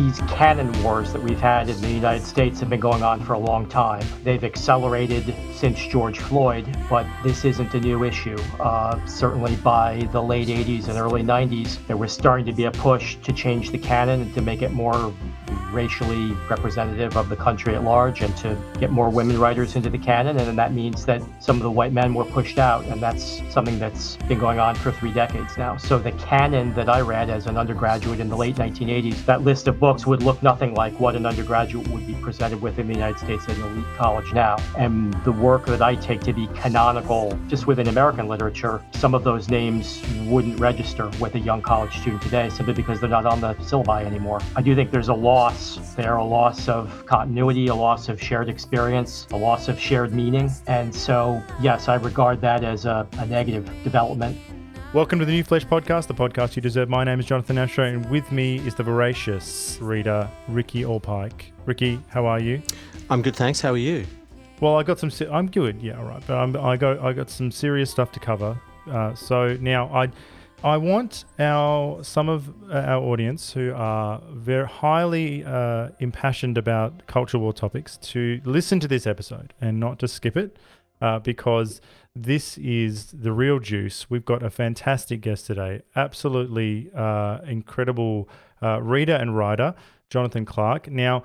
these canon wars that we've had in the United States have been going on for a long time. They've accelerated since George Floyd, but this isn't a new issue. Uh, certainly by the late 80s and early 90s, there was starting to be a push to change the canon and to make it more racially representative of the country at large and to get more women writers into the canon. And that means that some of the white men were pushed out. And that's something that's been going on for three decades now. So the canon that I read as an undergraduate in the late 1980s, that list of books would look nothing like what an undergraduate would be presented with in the United States at an elite college now. And the work that I take to be canonical just within American literature, some of those names wouldn't register with a young college student today simply because they're not on the syllabi anymore. I do think there's a loss there, a loss of continuity, a loss of shared experience, a loss of shared meaning. And so, yes, I regard that as a, a negative development. Welcome to the New Flesh Podcast, the podcast you deserve. My name is Jonathan Astro, and with me is the voracious reader, Ricky Allpike. Ricky, how are you? I'm good, thanks. How are you? Well, I got some. I'm good, yeah, all right. But I'm, I got I got some serious stuff to cover. Uh, so now I I want our some of our audience who are very highly uh, impassioned about cultural war topics to listen to this episode and not to skip it, uh, because this is the real juice. We've got a fantastic guest today, absolutely uh, incredible uh, reader and writer, Jonathan Clarke. Now,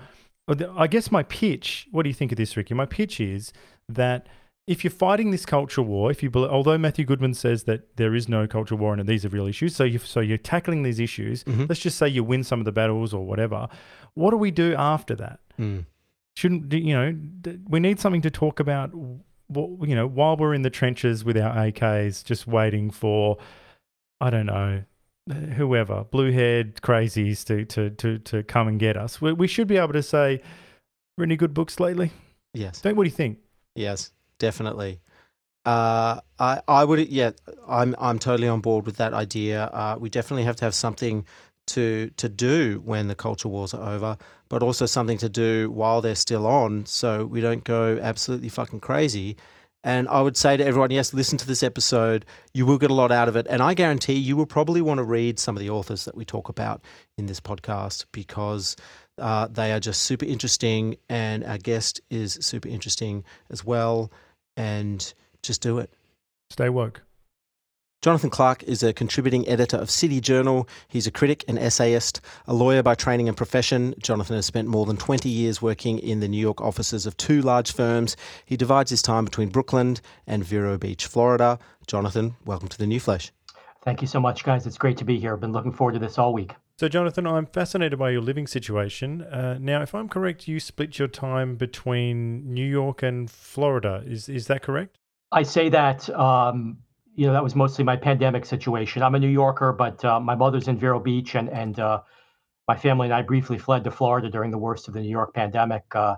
I guess my pitch. What do you think of this, Ricky? My pitch is that if you're fighting this culture war, if you believe, although Matthew Goodman says that there is no culture war and these are real issues, so you so you're tackling these issues. Mm-hmm. Let's just say you win some of the battles or whatever. What do we do after that? Mm. Shouldn't you know? We need something to talk about. You know, while we're in the trenches with our AKs, just waiting for, I don't know, whoever, blue haired crazies to to to to come and get us. We, we should be able to say, any good books lately? Yes. Don't what do you think? Yes definitely. Uh, I I would yeah I'm I'm totally on board with that idea. Uh, we definitely have to have something to to do when the culture wars are over, but also something to do while they're still on, so we don't go absolutely fucking crazy. And I would say to everyone, yes, listen to this episode. You will get a lot out of it, and I guarantee you will probably want to read some of the authors that we talk about in this podcast because. Uh, they are just super interesting, and our guest is super interesting as well and just do it. Stay woke. Jonathan Clarke is a contributing editor of City Journal. He's a critic and essayist, a lawyer by training and profession. Jonathan has spent more than 20 years working in the New York offices of two large firms. He divides his time between Brooklyn and Vero Beach, Florida. Jonathan, welcome to the New Flesh. Thank you so much, guys. It's great to be here. I've been looking forward to this all week. So, Jonathan, I'm fascinated by your living situation. Uh, now, if I'm correct, you split your time between New York and Florida. Is is that correct? I say that. Um, you know, that was mostly my pandemic situation. I'm a New Yorker, but uh, my mother's in Vero Beach, and and uh, my family and I briefly fled to Florida during the worst of the New York pandemic. Uh,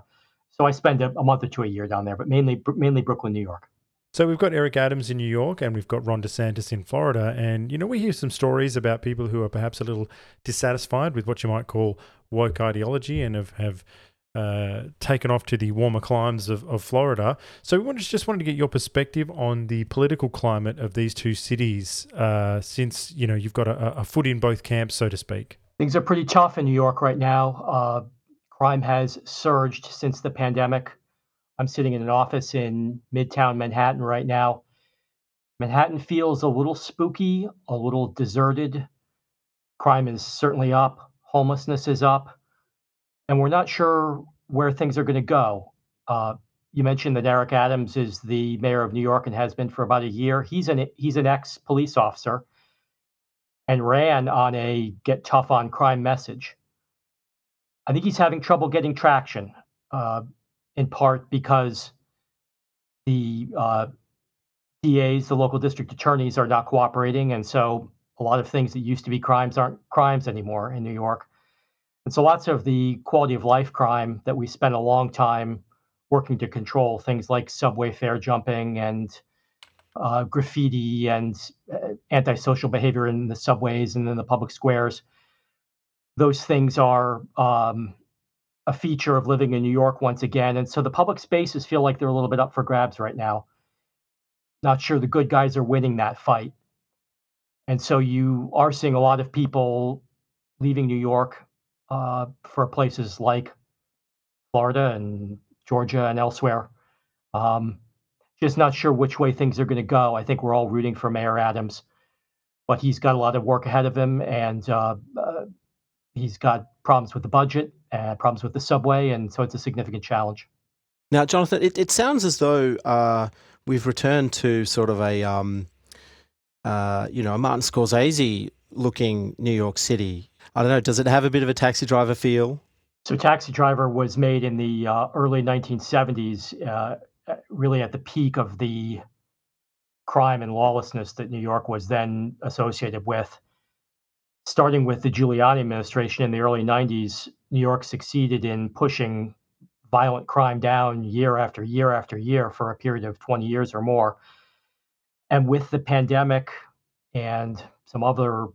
so I spend a, a month or two a year down there, but mainly mainly Brooklyn, New York. So we've got Eric Adams in New York and we've got Ron DeSantis in Florida. And, you know, we hear some stories about people who are perhaps a little dissatisfied with what you might call woke ideology and have, have uh, taken off to the warmer climes of, of Florida. So we wanted, just wanted to get your perspective on the political climate of these two cities uh, since, you know, you've got a, a, foot in both camps, so to speak. Things are pretty tough in New York right now. Uh, crime has surged since the pandemic. I'm sitting in an office in Midtown Manhattan right now. Manhattan feels a little spooky, a little deserted. Crime is certainly up, homelessness is up, and we're not sure where things are going to go. Uh, you mentioned that Eric Adams is the mayor of New York and has been for about a year. He's an he's an ex police officer and ran on a get tough on crime message. I think he's having trouble getting traction. Uh, in part because the uh, DAs, the local district attorneys, are not cooperating, and so a lot of things that used to be crimes aren't crimes anymore in New York. And so lots of the quality of life crime that we spent a long time working to control, things like subway fare jumping and uh, graffiti and uh, antisocial behavior in the subways and in the public squares, those things are um, a feature of living in New York once again. And so the public spaces feel like they're a little bit up for grabs right now. Not sure the good guys are winning that fight. And so you are seeing a lot of people leaving New York, uh, for places like Florida and Georgia and elsewhere. Um, just not sure which way things are going to go. I think we're all rooting for Mayor Adams, but he's got a lot of work ahead of him, and uh, uh, he's got problems with the budget and problems with the subway, and so it's a significant challenge. Now, Jonathan, it, it sounds as though uh, we've returned to sort of a, um, uh, you know, a Martin Scorsese looking New York City. I don't know. Does it have a bit of a taxi driver feel? So, Taxi Driver was made in the uh, early 1970s, uh, really at the peak of the crime and lawlessness that New York was then associated with. Starting with the Giuliani administration in the early 90s, New York succeeded in pushing violent crime down year after year after year for a period of 20 years or more. And with the pandemic and some other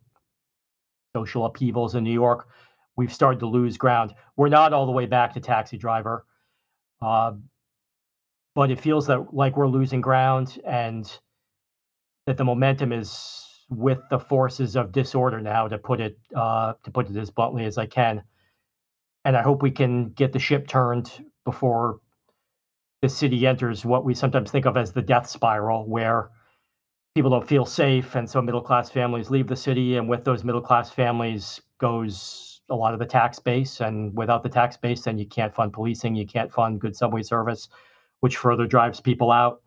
social upheavals in New York, we've started to lose ground. We're not all the way back to taxi driver, uh, but it feels that like we're losing ground and that the momentum is with the forces of disorder now. To put it uh, to put it as bluntly as I can, and I hope we can get the ship turned before the city enters what we sometimes think of as the death spiral, where people don't feel safe, and so middle class families leave the city, and with those middle class families goes a lot of the tax base, and without the tax base, then you can't fund policing, you can't fund good subway service, which further drives people out.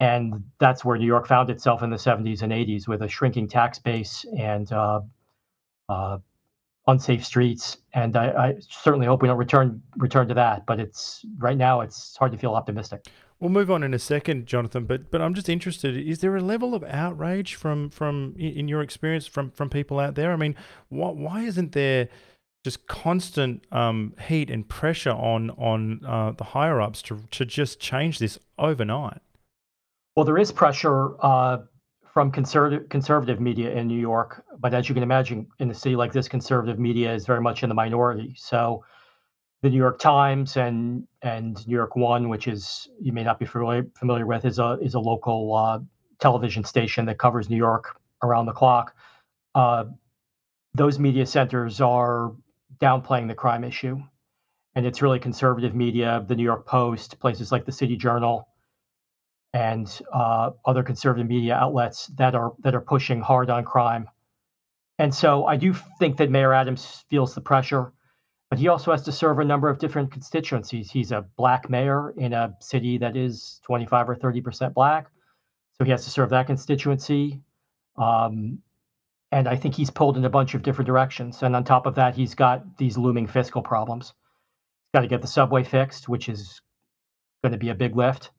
And that's where New York found itself in the 70s and 80s with a shrinking tax base and uh, uh, unsafe streets. And I, I, certainly hope we don't return return to that. But it's right now it's hard to feel optimistic. We'll move on in a second, Jonathan. But but I'm just interested. Is there a level of outrage from from in your experience from from people out there? I mean, what why isn't there just constant um, heat and pressure on on uh, the higher ups to to just change this overnight? Well, there is pressure uh, from conservative conservative media in New York, but as you can imagine, in a city like this, conservative media is very much in the minority. So, the New York Times and and New York One, which is you may not be familiar familiar with, is a is a local uh, television station that covers New York around the clock. Uh, those media centers are downplaying the crime issue, and it's really conservative media, the New York Post, places like the City Journal and uh, other conservative media outlets that are that are pushing hard on crime. And so I do think that Mayor Adams feels the pressure, but he also has to serve a number of different constituencies. He's a black mayor in a city that is 25 or 30 percent black, so he has to serve that constituency. Um, and I think he's pulled in a bunch of different directions. And on top of that, he's got these looming fiscal problems. He's got to get the subway fixed, which is going to be a big lift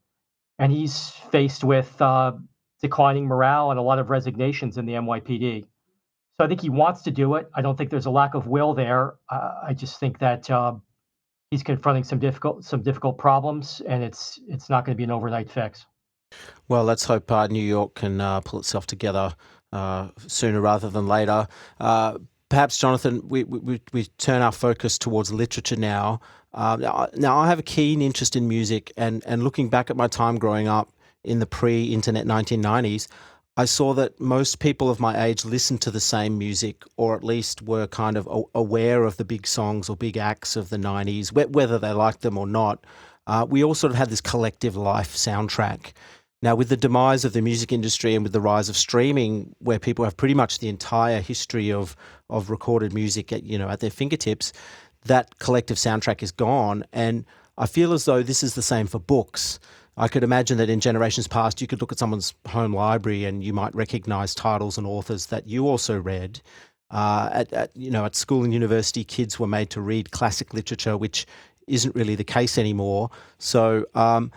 and he's faced with uh, declining morale and a lot of resignations in the NYPD. So I think he wants to do it. I don't think there's a lack of will there. Uh, I just think that uh, he's confronting some difficult some difficult problems, and it's it's not going to be an overnight fix. Well, let's hope uh, New York can uh, pull itself together uh, sooner rather than later. perhaps, Jonathan, we, we, we turn our focus towards literature now. Um, now, I have a keen interest in music, and, and looking back at my time growing up in the pre internet 1990s, I saw that most people of my age listened to the same music, or at least were kind of aware of the big songs or big acts of the 90s, whether they liked them or not. Uh, we all sort of had this collective life soundtrack. Now, with the demise of the music industry and with the rise of streaming, where people have pretty much the entire history of, of recorded music at, you know, at their fingertips, that collective soundtrack is gone. And I feel as though this is the same for books. I could imagine that in generations past, you could look at someone's home library and you might recognize titles and authors that you also read. Uh, at, at, you know, at school and university, kids were made to read classic literature, which isn't really the case anymore. So, um,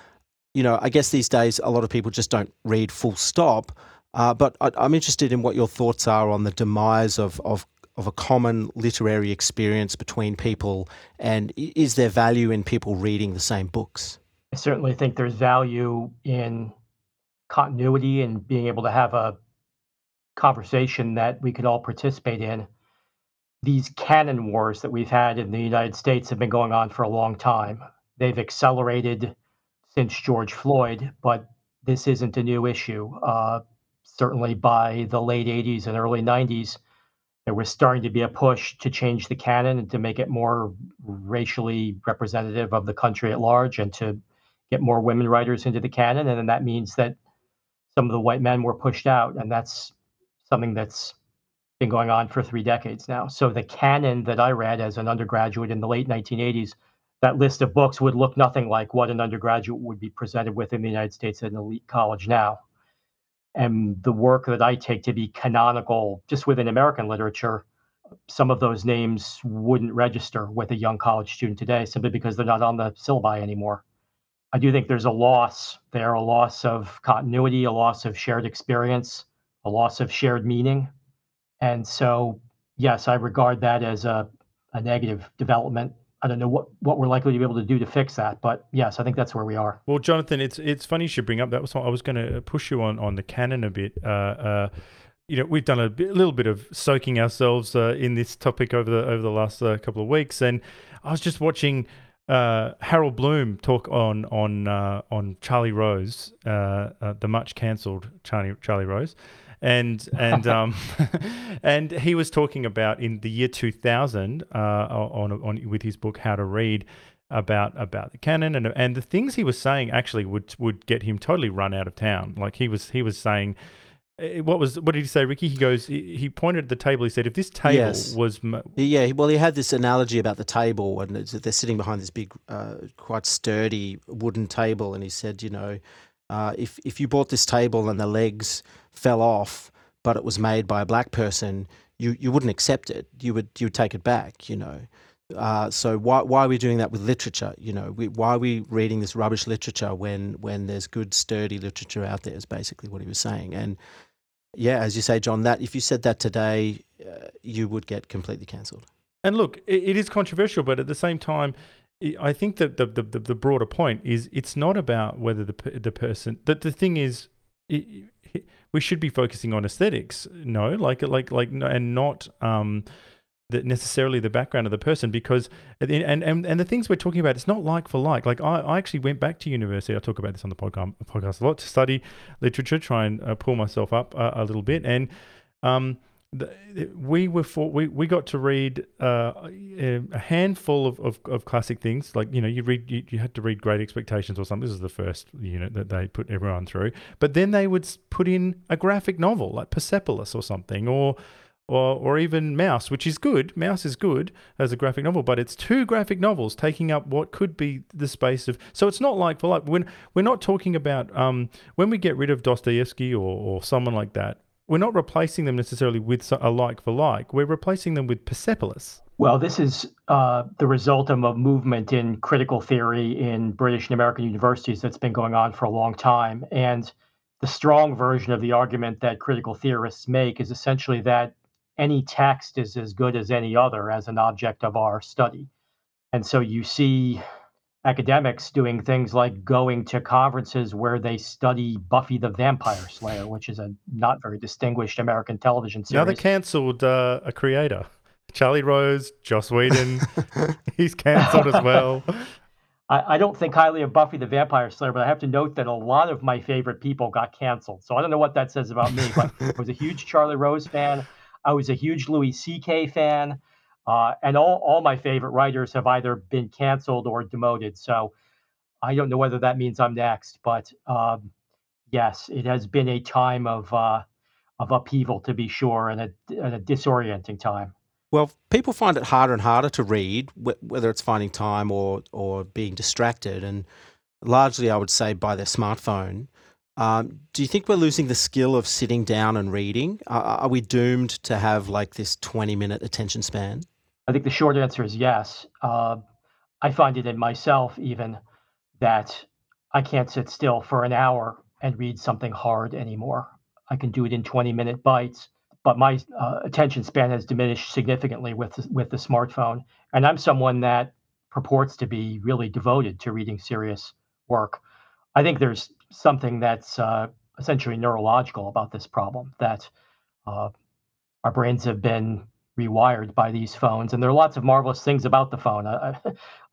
you know, I guess these days a lot of people just don't read full stop. Uh, but I, am interested in what your thoughts are on the demise of, of of a common literary experience between people? And is there value in people reading the same books? I certainly think there's value in continuity and being able to have a conversation that we could all participate in. These canon wars that we've had in the United States have been going on for a long time. They've accelerated since George Floyd, but this isn't a new issue. Uh, certainly by the late 80s and early 90s, there was starting to be a push to change the canon and to make it more racially representative of the country at large and to get more women writers into the canon. And then that means that some of the white men were pushed out. And that's something that's been going on for three decades now. So the canon that I read as an undergraduate in the late 1980s, that list of books would look nothing like what an undergraduate would be presented with in the United States at an elite college now and the work that I take to be canonical just within American literature, some of those names wouldn't register with a young college student today simply because they're not on the syllabi anymore. I do think there's a loss there, a loss of continuity, a loss of shared experience, a loss of shared meaning. And so, yes, I regard that as a, a negative development I don't know what, what we're likely to be able to do to fix that, but yes, I think that's where we are. Well, Jonathan, it's it's funny you should bring up that. Was I was going to push you on on the canon a bit. Uh, uh, you know, we've done a, bit, little bit of soaking ourselves uh, in this topic over the over the last uh, couple of weeks, and I was just watching uh, Harold Bloom talk on on uh, on Charlie Rose, the much cancelled Charlie Charlie Rose, and and um, and he was talking about in the year 2000 uh, on on with his book How to Read about about the canon and and the things he was saying actually would would get him totally run out of town. Like he was he was saying. Eh, what was what did he say, Ricky? He goes. He, pointed at the table. He said, "If this table yes. was, yeah, well, he had this analogy about the table, and they're sitting behind this big, uh, quite sturdy wooden table, and he said, you know, uh, if if you bought this table and the legs fell off, but it was made by a black person, you you wouldn't accept it. You would you would take it back. You know. Uh, so why why are we doing that with literature? You know, we, why are we reading this rubbish literature when when there's good sturdy literature out there? Is basically what he was saying. And yeah, as you say, John, that if you said that today, uh, you would get completely cancelled. And look, it, it is controversial, but at the same time, I think that the, the, the broader point is it's not about whether the the person that the thing is we should be focusing on aesthetics no? Like like like and not um the, necessarily the background of the person because and, and and the things we're talking about it's not like for like. Like I, I actually went back to university I talk about this on the podcast podcast a lot to study literature try and uh, pull myself up a, a little bit and um we were for, we, we got to read uh, a handful of, of, of, classic things like you know you read you, you had to read Great Expectations or something. This is the first unit that they put everyone through, but then they would put in a graphic novel like Persepolis or something, or or or even Maus which is good. Maus is good as a graphic novel, but it's two graphic novels taking up what could be the space of. So it's not like for like when we're not talking about um, when we get rid of Dostoevsky or, or someone like that we're not replacing them necessarily with a like for like. We're replacing them with Persepolis. Well, this is uh, the result of a movement in critical theory in British and American universities that's been going on for a long time. And the strong version of the argument that critical theorists make is essentially that any text is as good as any other as an object of our study. And so you see academics doing things like going to conferences where they study Buffy the Vampire Slayer, which is a not very distinguished American television series. Now they cancelled uh, a creator. Charlie Rose, Joss Whedon, he's cancelled as well. I, I, don't think highly of Buffy the Vampire Slayer, but I have to note that a lot of my favorite people got canceled. So I don't know what that says about me, but I was a huge Charlie Rose fan. I was a huge Louis C.K. fan. Uh, and all, all my favorite writers have either been canceled or demoted. So I don't know whether that means I'm next, but um, yes, it has been a time of uh, of upheaval to be sure, and a, and a disorienting time. Well, people find it harder and harder to read, whether it's finding time or or being distracted, and largely, I would say, by their smartphone. Um, do you think we're losing the skill of sitting down and reading? Are we doomed to have like this twenty minute attention span? I think the short answer is yes. Uh, I find it in myself even that I can't sit still for an hour and read something hard anymore. I can do it in 20 minute bites, but my uh, attention span has diminished significantly with the, with the smartphone. And I'm someone that purports to be really devoted to reading serious work. I think there's something that's uh, essentially neurological about this problem that uh, our brains have been rewired by these phones. And there are lots of marvelous things about the phone. I,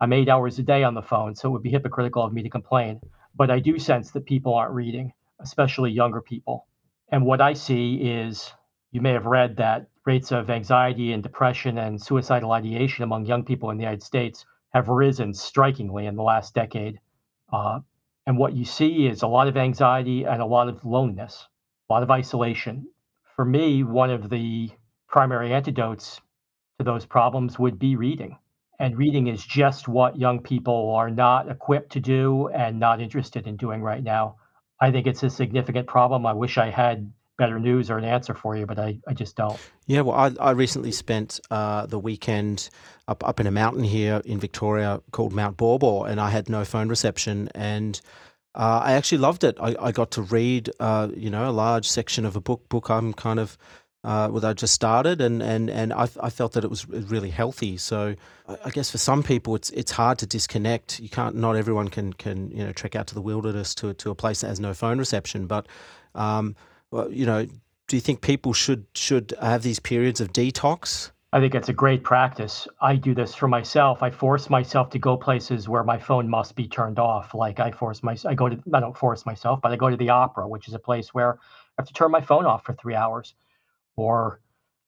am eight hours a day on the phone, so it would be hypocritical of me to complain. But I do sense that people aren't reading, especially younger people. And what I see is you may have read that rates of anxiety and depression and suicidal ideation among young people in the United States have risen strikingly in the last decade. Uh, and what you see is a lot of anxiety and a lot of loneliness, a lot of isolation. For me, one of the primary antidotes to those problems would be reading. And reading is just what young people are not equipped to do and not interested in doing right now. I think it's a significant problem. I wish I had better news or an answer for you, but I, I just don't. Yeah, well, I, I recently spent uh, the weekend up, up in a mountain here in Victoria called Mount Baw, and I had no phone reception. And uh, I actually loved it. I, I got to read, uh, you know, a large section of a book. Book I'm kind of uh, I just started, and and and I, I felt that it was really healthy. So I guess for some people, it's it's hard to disconnect. You can't. Not everyone can can you know trek out to the wilderness to to a place that has no phone reception. But um, well, you know, do you think people should should have these periods of detox? I think it's a great practice. I do this for myself. I force myself to go places where my phone must be turned off. Like I force my, I go to, I don't force myself, but I go to the opera, which is a place where I have to turn my phone off for three hours, or,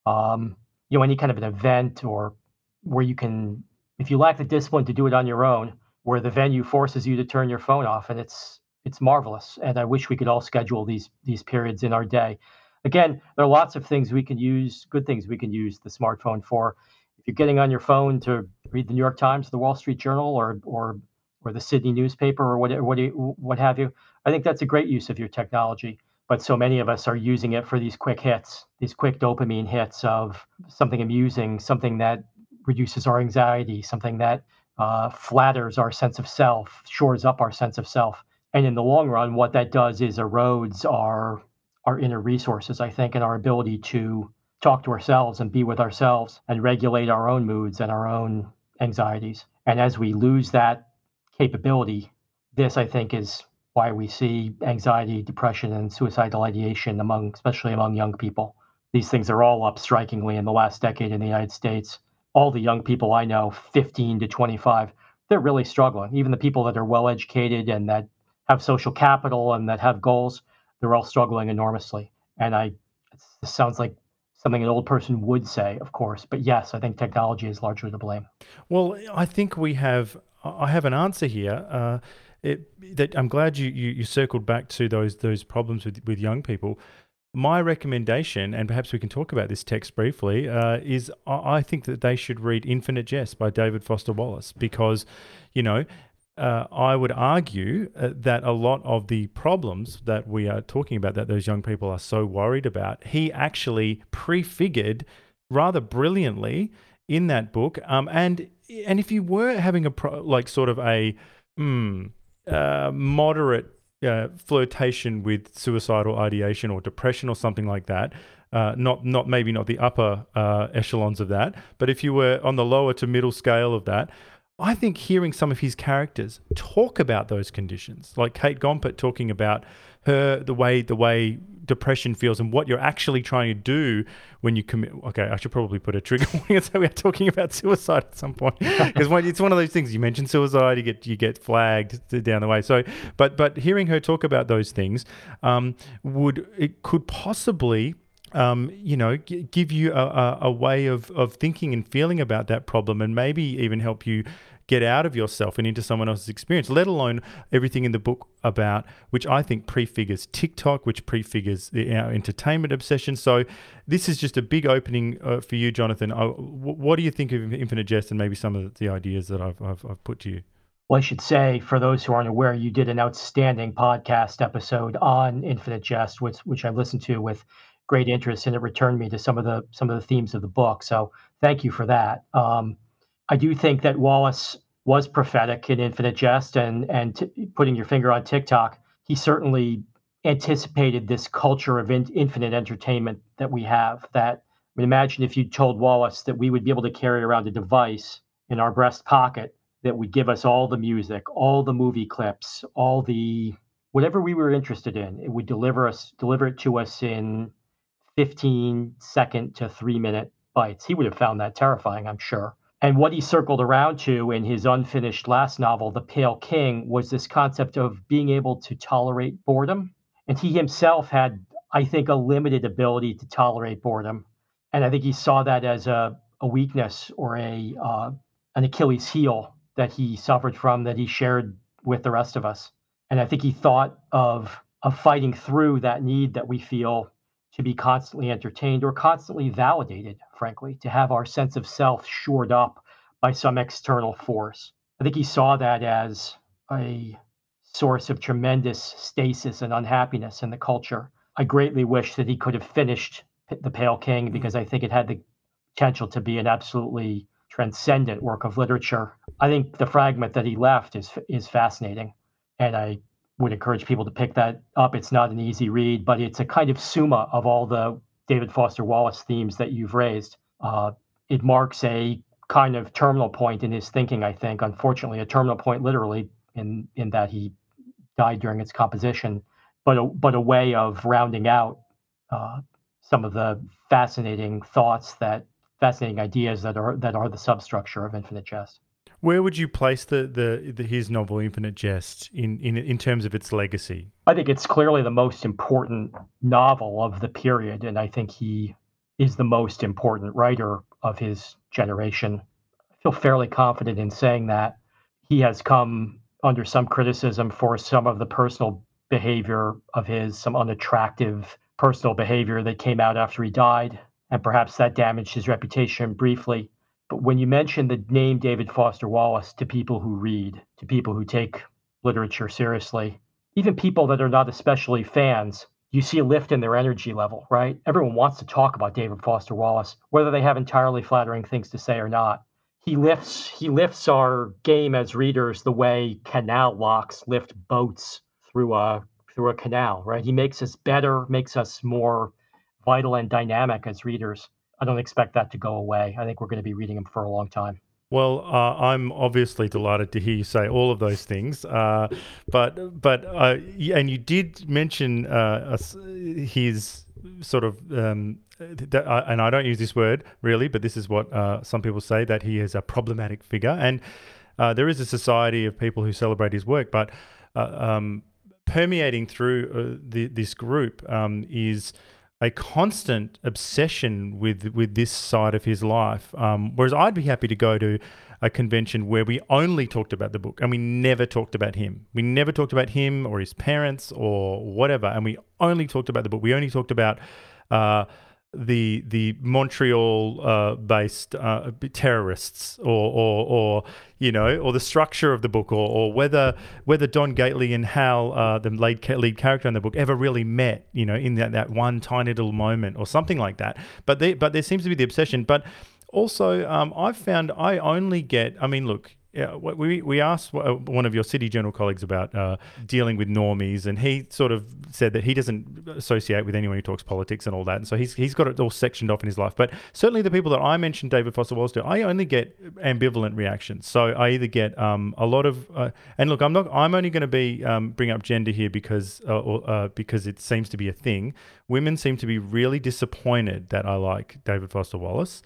um, you know, any kind of an event or where you can, if you lack the discipline to do it on your own, where the venue forces you to turn your phone off, and it's it's marvelous. And I wish we could all schedule these these periods in our day. Again, there are lots of things we can use, good things we can use the smartphone for. If you're getting on your phone to read the New York Times, the Wall Street Journal, or or or the Sydney newspaper, or what what what have you, I think that's a great use of your technology. But so many of us are using it for these quick hits, these quick dopamine hits of something amusing, something that reduces our anxiety, something that uh, flatters our sense of self, shores up our sense of self and in the long run, what that does is erodes our our inner resources, I think, and our ability to talk to ourselves and be with ourselves and regulate our own moods and our own anxieties. And as we lose that capability, this I think is why we see anxiety, depression, and suicidal ideation among especially among young people. These things are all up strikingly in the last decade in the United States. All the young people I know, 15 to 25, they're really struggling. Even the people that are well educated and that have social capital and that have goals, they're all struggling enormously. And I, it sounds like something an old person would say, of course. But yes, I think technology is largely to blame. Well, I think we have. I have an answer here. Uh, it, that I'm glad you, you, you circled back to those those problems with with young people. My recommendation, and perhaps we can talk about this text briefly, uh, is I think that they should read Infinite Jest by David Foster Wallace because, you know, uh, I would argue uh, that a lot of the problems that we are talking about, that those young people are so worried about, he actually prefigured rather brilliantly in that book. Um, and and if you were having a pro- like sort of a mm, uh, moderate uh, flirtation with suicidal ideation or depression or something like that, uh, not not maybe not the upper uh, echelons of that, but if you were on the lower to middle scale of that, I think hearing some of his characters talk about those conditions, like Kate Gompert talking about her the way the way depression feels and what you're actually trying to do when you commit. Okay, I should probably put a trigger warning and say we are talking about suicide at some point because it's one of those things. You mention suicide, you get you get flagged down the way. So, but but hearing her talk about those things um, would it could possibly um, you know, g- give you a, a, a, way of, of thinking and feeling about that problem and maybe even help you get out of yourself and into someone else's experience, let alone everything in the book about, which I think prefigures TikTok, which prefigures the, our entertainment obsession. So this is just a big opening uh, for you, Jonathan. Uh, what do you think of Infinite Jest and maybe some of the ideas that I've, I've, I've put to you? Well, I should say, for those who aren't aware, you did an outstanding podcast episode on Infinite Jest, which which I listened to with great interest, and it returned me to some of the some of the themes of the book. So thank you for that. Um, I do think that Wallace was prophetic in Infinite Jest, and and t- putting your finger on TikTok, he certainly anticipated this culture of in- infinite entertainment that we have. That I mean, imagine if you told Wallace that we would be able to carry around a device in our breast pocket that would give us all the music, all the movie clips, all the whatever we were interested in. It would deliver us deliver it to us in 15 second to three minute bites. He would have found that terrifying, I'm sure. And what he circled around to in his unfinished last novel, The Pale King, was this concept of being able to tolerate boredom. And he himself had, I think, a limited ability to tolerate boredom. and I think he saw that as a, a weakness or a uh, an Achilles heel that he suffered from that he shared with the rest of us. And I think he thought of of fighting through that need that we feel to be constantly entertained or constantly validated, frankly, to have our sense of self shored up by some external force. I think he saw that as a source of tremendous stasis and unhappiness in the culture. I greatly wish that he could have finished The Pale King mm-hmm. because I think it had the potential to be an absolutely transcendent work of literature. I think the fragment that he left is is fascinating, and I would encourage people to pick that up. It's not an easy read, but it's a kind of summa of all the David Foster Wallace themes that you've raised. Uh, it marks a kind of terminal point in his thinking, I think. Unfortunately, a terminal point literally in in that he died during its composition, but a, but a way of rounding out uh, some of the fascinating thoughts that fascinating ideas that are that are the substructure of Infinite Jest. Where would you place the, the, the, his novel Infinite Jest in, in in terms of its legacy? I think it's clearly the most important novel of the period, and I think he is the most important writer of his generation. I feel fairly confident in saying that. He has come under some criticism for some of the personal behavior of his, some unattractive personal behavior that came out after he died, and perhaps that damaged his reputation briefly. But when you mention the name David Foster Wallace to people who read, to people who take literature seriously, even people that are not especially fans, you see a lift in their energy level, right? Everyone wants to talk about David Foster Wallace, whether they have entirely flattering things to say or not. He lifts he lifts our game as readers the way canal locks lift boats through a through a canal, right? He makes us better, makes us more vital and dynamic as readers. I don't expect that to go away. I think we're going to be reading him for a long time. Well, uh, I'm obviously delighted to hear you say all of those things. Uh, but but uh, and you did mention uh, his sort of um, that, and I don't use this word really, but this is what uh, some people say that he is a problematic figure, and uh, there is a society of people who celebrate his work, but um, permeating through the, this group um, is a constant obsession with with this side of his life. Um, whereas I'd be happy to go to a convention where we only talked about the book and we never talked about him. We never talked about him or his parents or whatever, and we only talked about the book. We only talked about. Uh, the the Montreal uh, based uh, terrorists or, or or you know or the structure of the book or, or whether whether Don Gately and Hal uh, the lead lead character in the book ever really met you know in that, that one tiny little moment or something like that. But they, but there seems to be the obsession. But also um, I've found I only get I mean look yeah, we we asked uh, one of your City Journal colleagues about uh, dealing with normies, and he sort of said that he doesn't associate with anyone who talks politics and all that, and so he's he's got it all sectioned off in his life. But certainly the people that I mentioned, David Foster Wallace, do, I only get ambivalent reactions. So I either get um, a lot of, uh, and look, I'm not, I'm only going to be um, bring up gender here because uh, or, uh, because it seems to be a thing. Women seem to be really disappointed that I like David Foster Wallace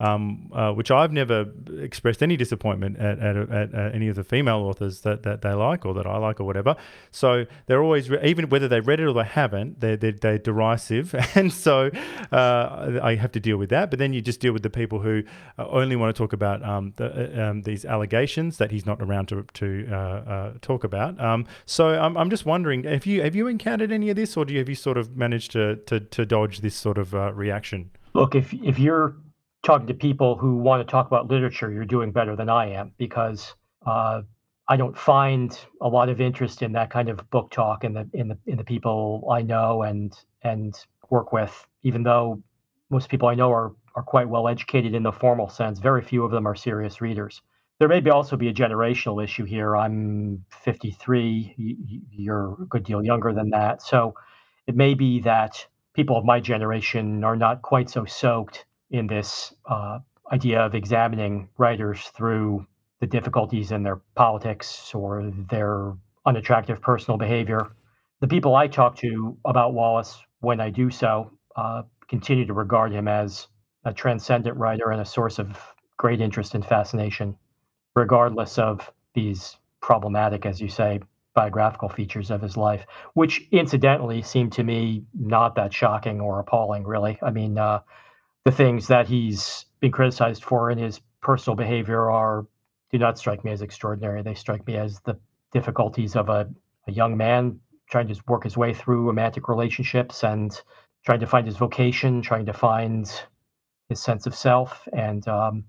um, uh, which I've never expressed any disappointment at, at, at, at, any of the female authors that, that they like or that I like or whatever. So they're always, re- even whether they read it or they haven't, they're, they're, they're derisive. And so uh, I have to deal with that. But then you just deal with the people who uh, only want to talk about um, the, uh, um, these allegations that he's not around to, to uh, uh, talk about. Um, so I'm, I'm just wondering, have you, have you encountered any of this or do you, have you sort of managed to, to, to dodge this sort of reaction? Look, if, if you're talking to people who want to talk about literature, you're doing better than I am because uh, I don't find a lot of interest in that kind of book talk in the in the in the people I know and and work with. Even though most people I know are are quite well educated in the formal sense, very few of them are serious readers. There may be also be a generational issue here. I'm 53. You're a good deal younger than that, so it may be that people of my generation are not quite so soaked in this uh, idea of examining writers through the difficulties in their politics or their unattractive personal behavior. The people I talk to about Wallace, when I do so, uh, continue to regard him as a transcendent writer and a source of great interest and fascination, regardless of these problematic, as you say, biographical features of his life, which incidentally seem to me not that shocking or appalling, really. I mean, uh, the things that he's been criticized for in his personal behavior are do not strike me as extraordinary. They strike me as the difficulties of a, a young man trying to work his way through romantic relationships and trying to find his vocation, trying to find his sense of self, and um,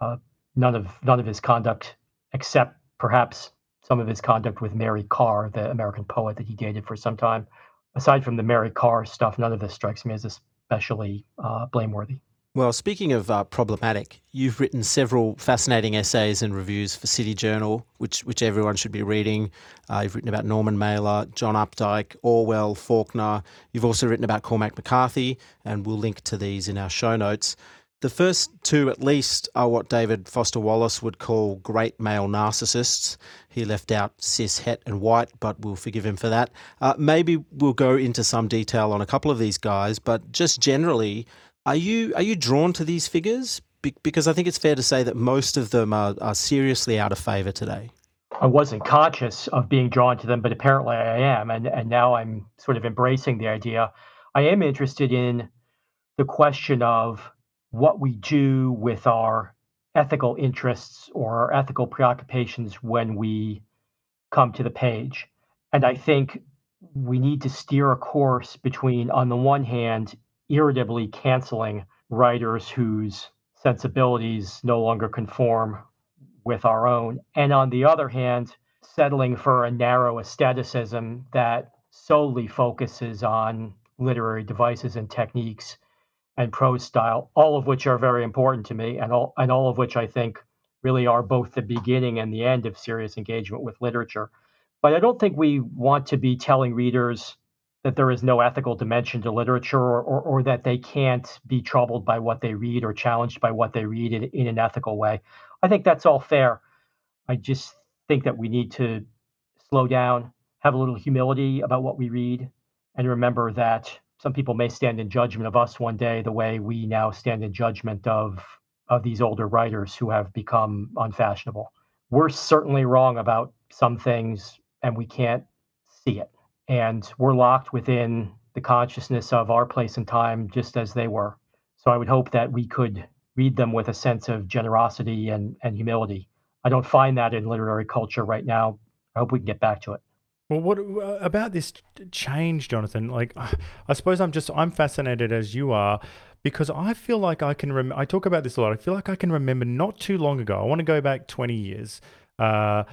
uh, none of none of his conduct, except perhaps some of his conduct with Mary Karr, the American poet that he dated for some time. Aside from the Mary Karr stuff, none of this strikes me as especially uh, blameworthy. Well, speaking of uh, problematic, you've written several fascinating essays and reviews for City Journal, which which everyone should be reading. Uh, you've written about Norman Mailer, John Updike, Orwell, Faulkner. You've also written about Cormac McCarthy, and we'll link to these in our show notes. The first two, at least, are what David Foster Wallace would call great male narcissists. He left out cis, het, and white, but we'll forgive him for that. Uh, maybe we'll go into some detail on a couple of these guys, but just generally, are you are you drawn to these figures? Be- because I think it's fair to say that most of them are, are seriously out of favour today. I wasn't conscious of being drawn to them, but apparently I am, and and now I'm sort of embracing the idea. I am interested in the question of what we do with our ethical interests or our ethical preoccupations when we come to the page. And I think we need to steer a course between, on the one hand, irritably canceling writers whose sensibilities no longer conform with our own. And on the other hand, settling for a narrow aestheticism that solely focuses on literary devices and techniques and prose style, all of which are very important to me, and all and all of which I think really are both the beginning and the end of serious engagement with literature. But I don't think we want to be telling readers that there is no ethical dimension to literature or, or, or, that they can't be troubled by what they read or challenged by what they read in, in an ethical way. I think that's all fair. I just think that we need to slow down, have a little humility about what we read, and remember that some people may stand in judgment of us one day the way we now stand in judgment of of these older writers who have become unfashionable. We're certainly wrong about some things and we can't see it and we're locked within the consciousness of our place and time just as they were. So I would hope that we could read them with a sense of generosity and, and humility. I don't find that in literary culture right now. I hope we can get back to it. Well, what uh, about this change, Jonathan? Like, I suppose I'm just I'm fascinated as you are because I feel like I can. Rem- I talk about this a lot. I feel like I can remember not too long ago. I want to go back 20 years. Uh,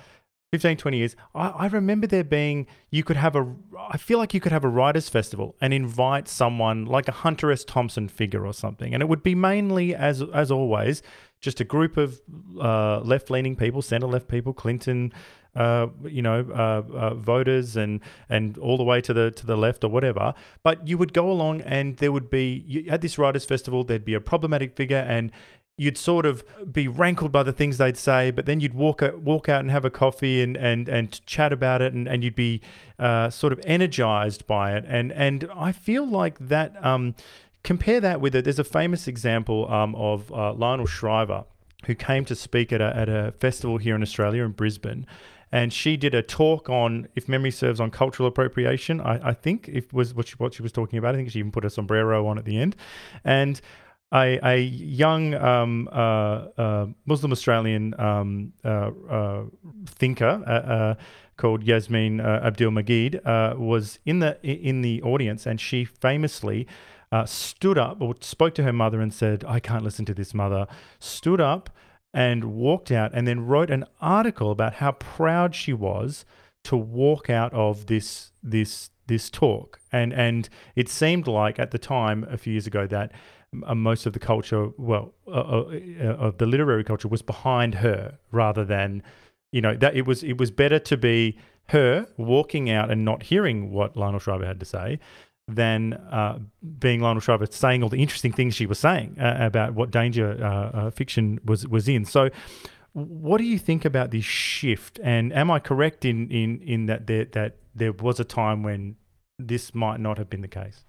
15, 20 years, I, I, remember there being, you could have a, I feel like you could have a writers' festival and invite someone like a Hunter S. Thompson figure or something. And it would be mainly, as as always, just a group of uh, left leaning people, center left people, Clinton, uh, you know, uh, uh, voters and and all the way to the to the left or whatever. But you would go along and there would be, you, at this writers' festival, there'd be a problematic figure and you'd sort of be rankled by the things they'd say, but then you'd walk out, walk out and have a coffee and and and chat about it, and, and you'd be uh, sort of energized by it. And and I feel like that. Um, compare that with it. There's a famous example um, of uh, Lionel Shriver, who came to speak at a, at a festival here in Australia in Brisbane. And she did a talk on, if memory serves, on cultural appropriation. I, I think it was what she, what she was talking about. I think she even put a sombrero on at the end. And a, a young um, uh, uh, Muslim Australian um, uh, uh thinker uh, uh, called Yassmin Abdel-Magied was in the in the audience, and she famously stood up or spoke to her mother and said, "I can't listen to this, mother." Stood up and walked out, and then wrote an article about how proud she was to walk out of this this this talk, and and it seemed like at the time a few years ago that uh, most of the culture, well, uh, uh, uh, of the literary culture, was behind her rather than, you know, that it was it was better to be her walking out and not hearing what Lionel Shriver had to say than uh, being Lionel Shriver saying all the interesting things she was saying uh, about what danger uh, fiction was was in. So, what do you think about this shift? And am I correct in in in that there that there was a time when this might not have been the case?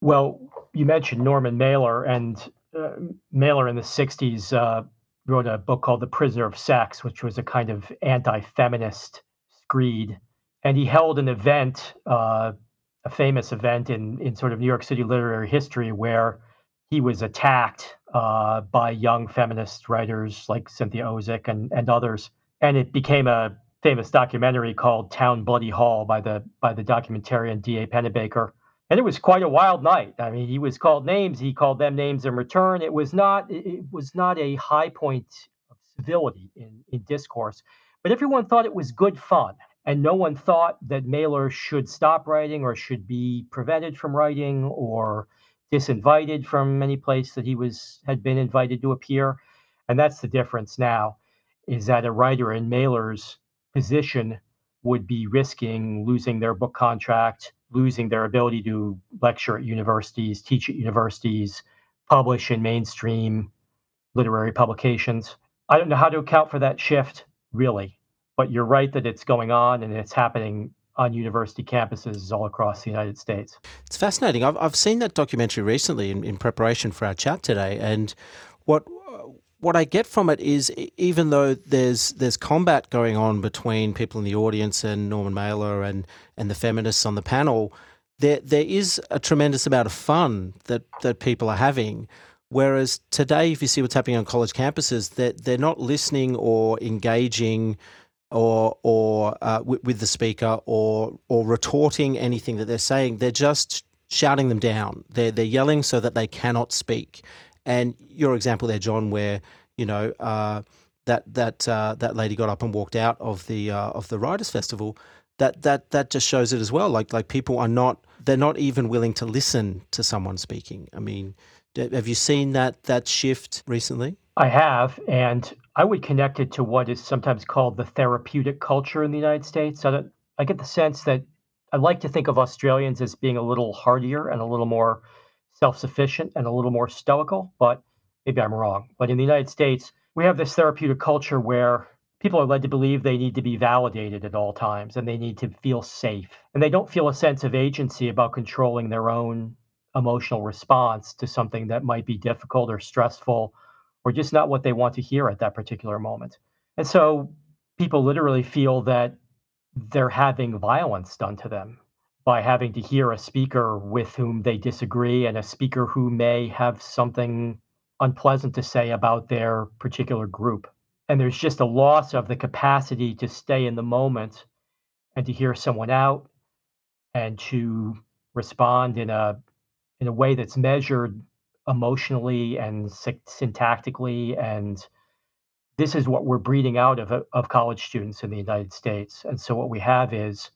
Well, you mentioned Norman Mailer, and uh, Mailer in the 60s uh, wrote a book called The Prisoner of Sex, which was a kind of anti feminist screed. And he held an event, uh, a famous event in, in sort of New York City literary history, where he was attacked uh, by young feminist writers like Cynthia Ozick and, and others. And it became a famous documentary called Town Bloody Hall by the by the documentarian D.A. Pennebaker. And it was quite a wild night. I mean, he was called names. He called them names in return. It was not it was not a high point of civility in, in discourse, but everyone thought it was good fun. And no one thought that Mailer should stop writing or should be prevented from writing or disinvited from any place that he was had been invited to appear. And that's the difference now, is that a writer in Mailer's position would be risking losing their book contract, losing their ability to lecture at universities, teach at universities, publish in mainstream literary publications. I don't know how to account for that shift, really, but you're right that it's going on and it's happening on university campuses all across the United States. It's fascinating. I've, I've seen that documentary recently in, in preparation for our chat today, and what what I get from it is even though there's there's combat going on between people in the audience and Norman Mailer and and the feminists on the panel, there there is a tremendous amount of fun that that people are having. Whereas today, if you see what's happening on college campuses, that they're, they're not listening or engaging or or uh, with the speaker or or retorting anything that they're saying. They're just shouting them down. They're they're yelling so that they cannot speak. And your example there, John, where you know uh, that that uh, that lady got up and walked out of the uh, of the Writers Festival. That that that just shows it as well. Like like people are not they're not even willing to listen to someone speaking. I mean, have you seen that that shift recently? I have, and I would connect it to what is sometimes called the therapeutic culture in the United States. I, I get the sense that I like to think of Australians as being a little hardier and a little more self sufficient and a little more stoical, but maybe I'm wrong. But in the United States, we have this therapeutic culture where people are led to believe they need to be validated at all times and they need to feel safe. And they don't feel a sense of agency about controlling their own emotional response to something that might be difficult or stressful or just not what they want to hear at that particular moment. And so people literally feel that they're having violence done to them by having to hear a speaker with whom they disagree and a speaker who may have something unpleasant to say about their particular group. And there's just a loss of the capacity to stay in the moment and to hear someone out and to respond in a in a way that's measured emotionally and syntactically and this is what we're breeding out of uh, of college students in the United States. And so what we have is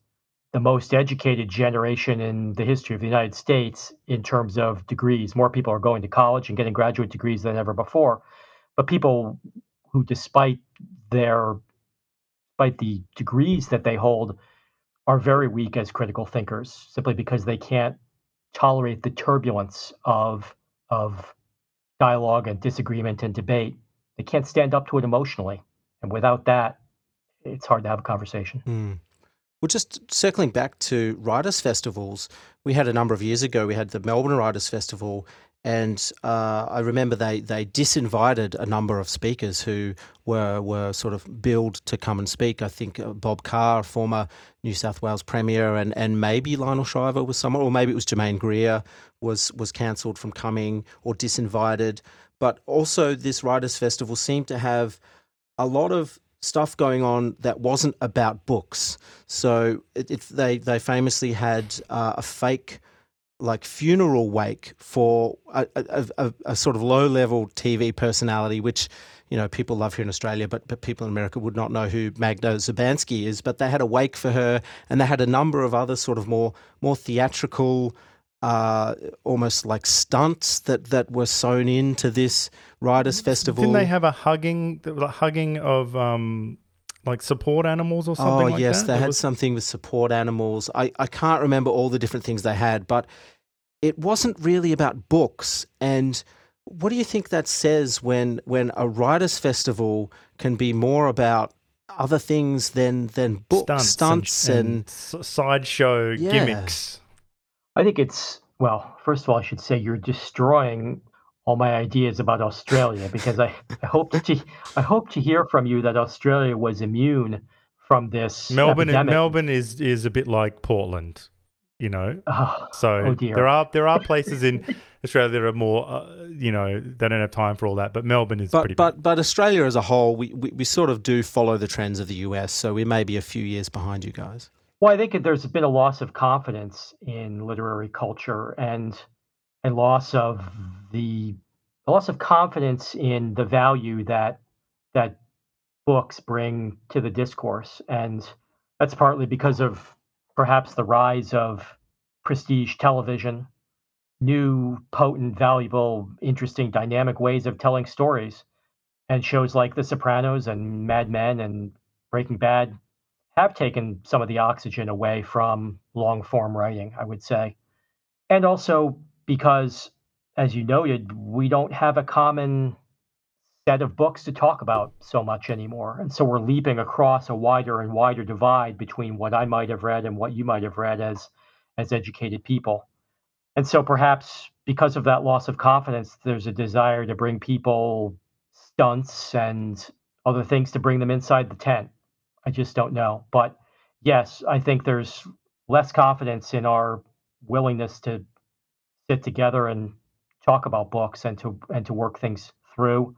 the most educated generation in the history of the United States in terms of degrees. More people are going to college and getting graduate degrees than ever before. But people who despite their despite the degrees that they hold are very weak as critical thinkers simply because they can't tolerate the turbulence of of dialogue and disagreement and debate. They can't stand up to it emotionally. And without that, it's hard to have a conversation. Mm. Well, just circling back to writers' festivals, we had a number of years ago, we had the Melbourne Writers' Festival, and uh, I remember they, they disinvited a number of speakers who were were sort of billed to come and speak. I think uh, Bob Carr, former New South Wales Premier, and, and maybe Lionel Shriver was someone, or maybe it was Germaine Greer was was cancelled from coming or disinvited. But also, this Writers' Festival seemed to have a lot of stuff going on that wasn't about books. So it, it, they they famously had uh, a fake like funeral wake for a, a, a, a sort of low level TV personality, which you know people love here in Australia, but but people in America would not know who Magda Szubanski is. But they had a wake for her, and they had a number of other sort of more more theatrical. Uh, almost like stunts that, that were sewn into this writers festival. Didn't they have a hugging, the hugging of um, like support animals or something? Oh like yes, that? they had was... something with support animals. I, I can't remember all the different things they had, but it wasn't really about books. And what do you think that says when when a writers' festival can be more about other things than than books, stunts, stunts and, and, and sideshow yeah. gimmicks? I think it's well. First of all, I should say you're destroying all my ideas about Australia because I, I hope to I hope to hear from you that Australia was immune from this. Melbourne epidemic. Melbourne is is a bit like Portland. you know. Oh, So oh dear. there are there are places in Australia that are more, uh, you know, they don't have time for all that. But Melbourne is pretty. But big. but but Australia as a whole, we, we, we sort of do follow the trends of the US, so we may be a few years behind you guys. Well, I think there's been a loss of confidence in literary culture and a loss of the loss of confidence in the value that that books bring to the discourse, and that's partly because of perhaps the rise of prestige television, new, potent, valuable, interesting, dynamic ways of telling stories, and shows like The Sopranos and Mad Men and Breaking Bad have taken some of the oxygen away from long form writing, I would say. And also because, as you noted, we don't have a common set of books to talk about so much anymore. And so we're leaping across a wider and wider divide between what I might have read and what you might have read as as educated people. And so perhaps because of that loss of confidence, there's a desire to bring people stunts and other things to bring them inside the tent. I just don't know. But yes, I think there's less confidence in our willingness to sit together and talk about books and to and to work things through.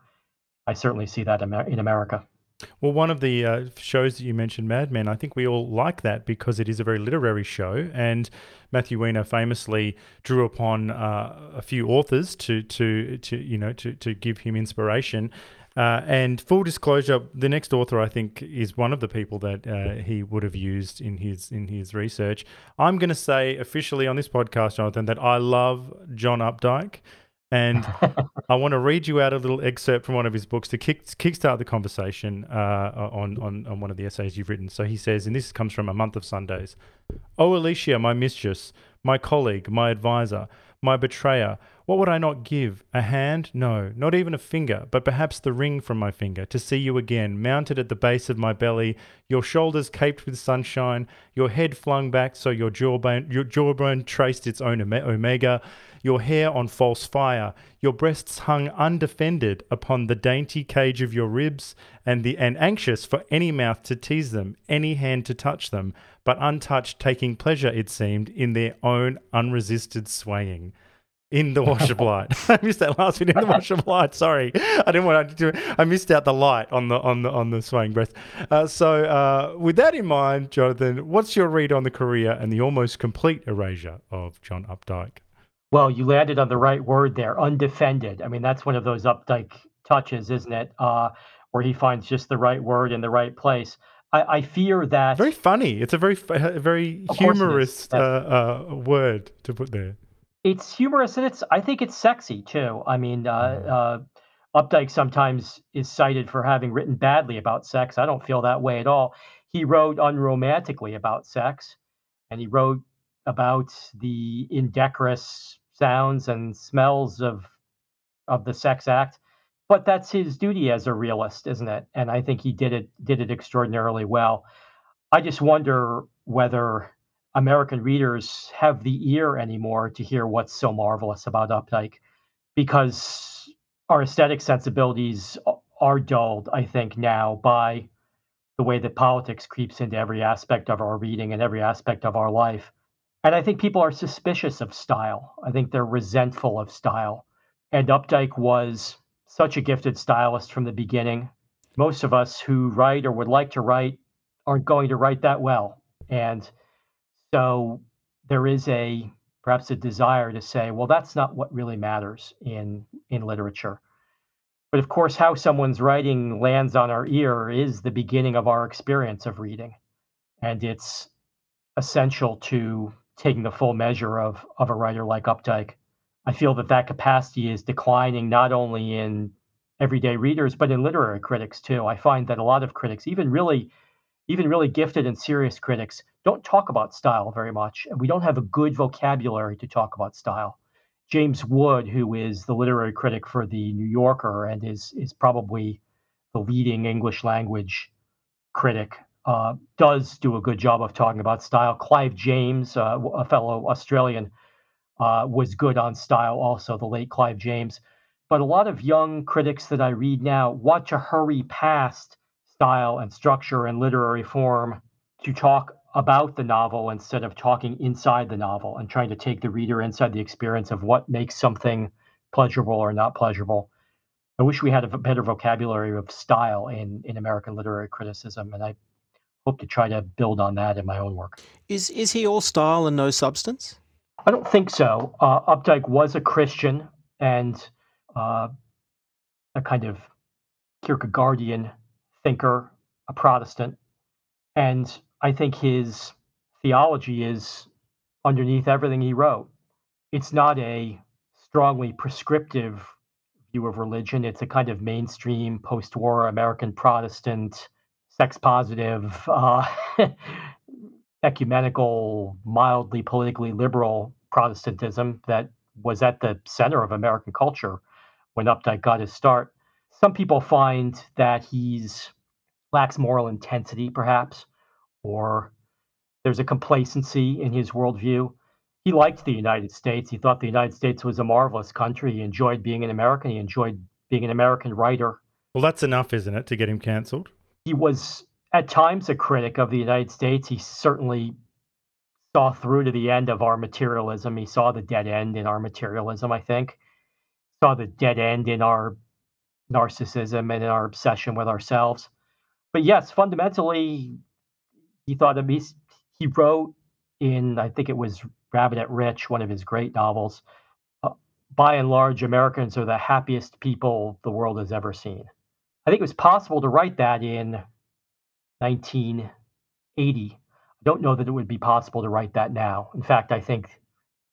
I certainly see that in America. Well, one of the uh, shows that you mentioned, Mad Men, I think we all like that because it is a very literary show, and Matthew Weiner famously drew upon uh, a few authors to to to you know to to give him inspiration. Uh, and full disclosure, the next author I think is one of the people that uh, he would have used in his in his research. I'm going to say officially on this podcast, Jonathan, that I love John Updike. And I want to read you out a little excerpt from one of his books to kick kickstart the conversation uh, on, on on one of the essays you've written. So he says, and this comes from a month of Sundays. Oh, Alicia, my mistress, my colleague, my advisor, my betrayer. What would I not give? A hand? No, not even a finger, but perhaps the ring from my finger to see you again, mounted at the base of my belly, your shoulders caped with sunshine, your head flung back so your jawbone, your jawbone traced its own omega, your hair on false fire, your breasts hung undefended upon the dainty cage of your ribs, and the and anxious for any mouth to tease them, any hand to touch them, but untouched, taking pleasure, it seemed, in their own unresisted swaying. In the wash of light. I missed that last bit. In the wash of light. Sorry, I didn't want to do it. I missed out the light on the on the on the swaying breast. Uh, so, uh, with that in mind, Jonathan, what's your read on the career and the almost complete erasure of John Updike? Well, you landed on the right word there, undefended. I mean, that's one of those Updike touches, isn't it? Uh, where he finds just the right word in the right place. I, I fear that Very funny. It's a very very Of course it is. humorous uh, uh, word to put there. It's humorous and it's I think it's sexy too. I mean, uh, Mm. uh, Updike sometimes is cited for having written badly about sex. I don't feel that way at all. He wrote unromantically about sex, and he wrote about the indecorous sounds and smells of of the sex act. But that's his duty as a realist, isn't it? And I think he did it did it extraordinarily well. I just wonder whether American readers have the ear anymore to hear what's so marvelous about Updike because our aesthetic sensibilities are dulled, I think, now by the way that politics creeps into every aspect of our reading and every aspect of our life. And I think people are suspicious of style. I think they're resentful of style. And Updike was such a gifted stylist from the beginning. Most of us who write or would like to write aren't going to write that well. And so there is a perhaps a desire to say, well, that's not what really matters in in literature. But of course, how someone's writing lands on our ear is the beginning of our experience of reading. And it's essential to taking the full measure of of a writer like Updike. I feel that that capacity is declining not only in everyday readers but in literary critics too. I find that a lot of critics, even really even really gifted and serious critics, don't talk about style very much, and we don't have a good vocabulary to talk about style. James Wood, who is the literary critic for the New Yorker and is is probably the leading English language critic, uh, does do a good job of talking about style. Clive James, uh, a fellow Australian, uh, was good on style, also the late Clive James. But a lot of young critics that I read now want to hurry past style and structure and literary form to talk about the novel instead of talking inside the novel and trying to take the reader inside the experience of what makes something pleasurable or not pleasurable. I wish we had a better vocabulary of style in, in American literary criticism, and I hope to try to build on that in my own work. Is is he all style and no substance? I don't think so. Uh, Updike was a Christian and uh, a kind of Kierkegaardian thinker, a Protestant, and I think his theology is underneath everything he wrote. It's not a strongly prescriptive view of religion. It's a kind of mainstream post-war American Protestant, sex positive, uh, ecumenical, mildly politically liberal Protestantism that was at the center of American culture when Updike got his start. Some people find that he's lacks moral intensity, perhaps, or there's a complacency in his worldview. He liked the United States. He thought the United States was a marvelous country. He enjoyed being an American. He enjoyed being an American writer. Well, that's enough, isn't it, to get him cancelled? He was at times a critic of the United States. He certainly saw through to the end of our materialism. He saw the dead end in our materialism, I think. Saw the dead end in our narcissism and our obsession with ourselves. But yes, fundamentally, he thought of me. He wrote in, I think it was Rabbit Is Rich, one of his great novels. Uh, by and large, Americans are the happiest people the world has ever seen. I think it was possible to write that in 1980. I don't know that it would be possible to write that now. In fact, I think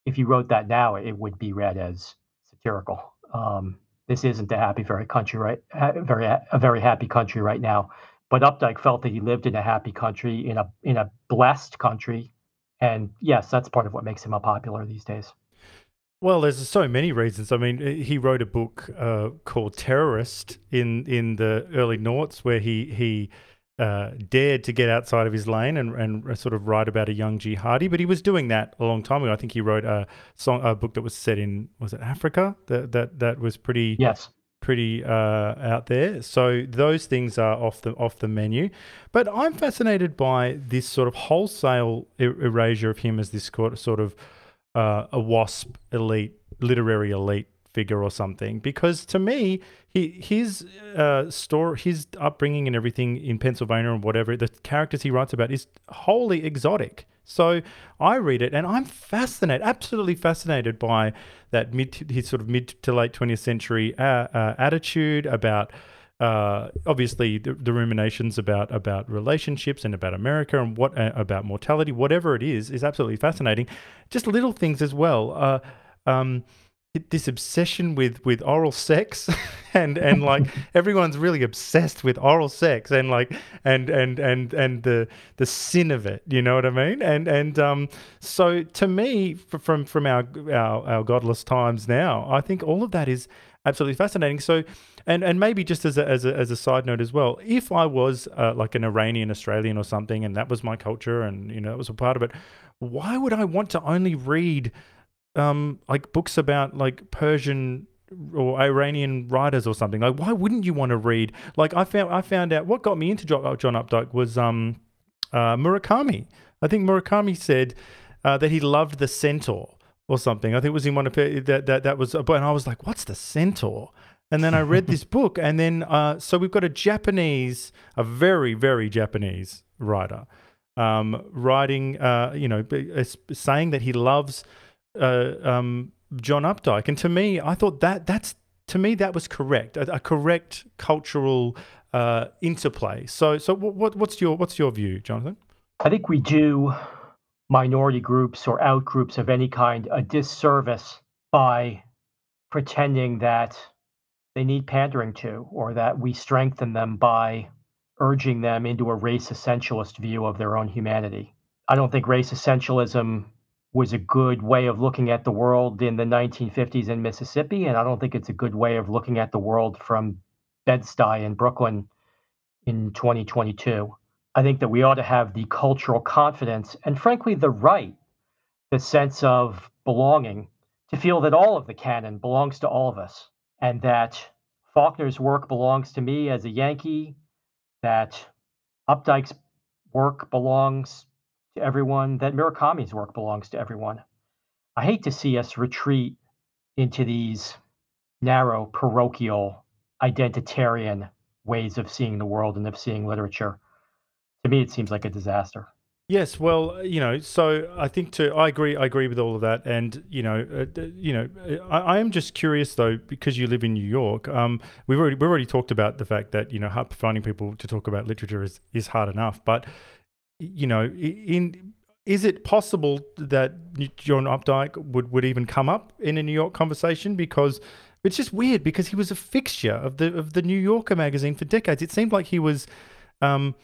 if you wrote that now, it would be read as satirical. Um, this isn't a happy, very country, right? Very a very happy country right now. But Updike felt that he lived in a happy country, in a in a blessed country, and yes, that's part of what makes him a popular these days. Well, there's so many reasons. I mean, he wrote a book uh, called Terrorist in in the early noughts, where he he uh, dared to get outside of his lane and, and sort of write about a young jihadi. But he was doing that a long time ago. I think he wrote a song, a book that was set in was it Africa? That that that was pretty yes pretty uh, out there. So those things are off the off the menu. But I'm fascinated by this sort of wholesale er- erasure of him as this sort of uh, a wasp elite literary elite figure or something because to me he his uh, story his upbringing and everything in Pennsylvania and whatever the characters he writes about is wholly exotic so I read it and I'm fascinated absolutely fascinated by that mid his sort of mid to late 20th century uh, uh, attitude about uh, obviously the, the, ruminations about about relationships and about America and what uh, about mortality, whatever it is, is absolutely fascinating. Just little things as well. Uh, um, this obsession with with oral sex and and like everyone's really obsessed with oral sex and like and and and and the the sin of it you know what i mean? And and um so to me from from our our, our godless times now i think all of that is absolutely fascinating. So and and maybe just as a, as a, as a side note as well if i was uh, like an iranian australian or something and that was my culture and you know that was a part of it why would i want to only read um, like books about like Persian or Iranian writers or something. Like, why wouldn't you want to read? Like, I found I found out what got me into John, John Updike was um, uh, Murakami. I think Murakami said uh, that he loved the Centaur or something. I think it was in one of that that that was. And I was like, what's the Centaur? And then I read this book, and then uh, so we've got a Japanese, a very very Japanese writer, um, writing, uh, you know, saying that he loves uh, um, John Updike, and to me, I thought that that's to me that was correct, a, a correct cultural uh, interplay. So, so what, what's your what's your view, Jonathan? I think we do minority groups or out groups of any kind a disservice by pretending that they need pandering to, or that we strengthen them by urging them into a race essentialist view of their own humanity. I don't think race essentialism was a good way of looking at the world in the 1950s in Mississippi, and I don't think it's a good way of looking at the world from Bed-Stuy in Brooklyn in 2022. I think that we ought to have the cultural confidence and, frankly, the right, the sense of belonging, to feel that all of the canon belongs to all of us, and that Faulkner's work belongs to me as a Yankee, that Updike's work belongs to everyone, that Murakami's work belongs to everyone. I hate to see us retreat into these narrow, parochial, identitarian ways of seeing the world and of seeing literature. To me, it seems like a disaster. Yes, well, you know, so I think too. I agree. I agree with all of that, and you know, uh, you know, I, I, am just curious though because you live in New York. Um, we've already we've already talked about the fact that you know finding people to talk about literature is is hard enough, but you know, in is it possible that John Updike would would even come up in a New York conversation because it's just weird because he was a fixture of the of the New Yorker magazine for decades. It seemed like he was. Um,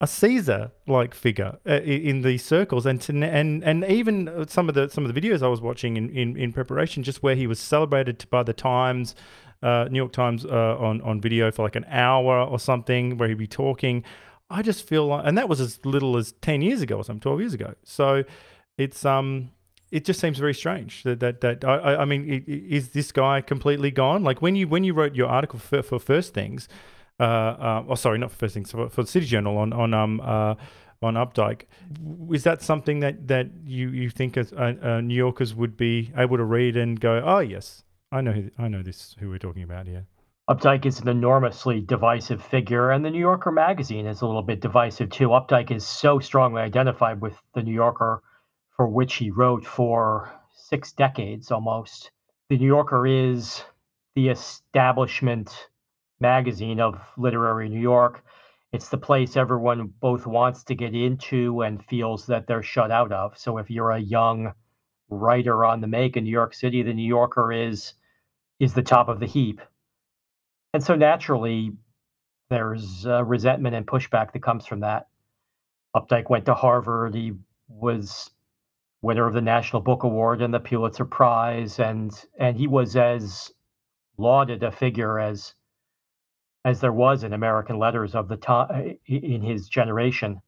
a Caesar like figure uh, in these circles, and to, and and even some of the some of the videos I was watching in, in, in preparation, just where he was celebrated by the Times, uh, New York Times uh, on on video for like an hour or something, where he'd be talking. I just feel like, and that was as little as ten years ago or something, twelve years ago. So it's um it just seems very strange that that, that I, I mean is this guy completely gone like when you when you wrote your article for, for first things uh, uh, oh, sorry, not for First Things, for, for the City Journal on on um uh, on Updike. Is that something that that you you think as uh, uh, New Yorkers would be able to read and go, oh yes, I know who, I know this who we're talking about here. Updike is an enormously divisive figure, and the New Yorker magazine is a little bit divisive too. Updike is so strongly identified with the New Yorker, for which he wrote for six decades almost. The New Yorker is the establishment magazine of literary New York. It's the place everyone both wants to get into and feels that they're shut out of. So if you're a young writer on the make in New York City, the New Yorker is is the top of the heap. And so naturally, there's uh, resentment and pushback that comes from that. Updike went to Harvard. He was winner of the National Book Award and the Pulitzer Prize, and and he was as lauded a figure as as there was in American letters of the time in his generation.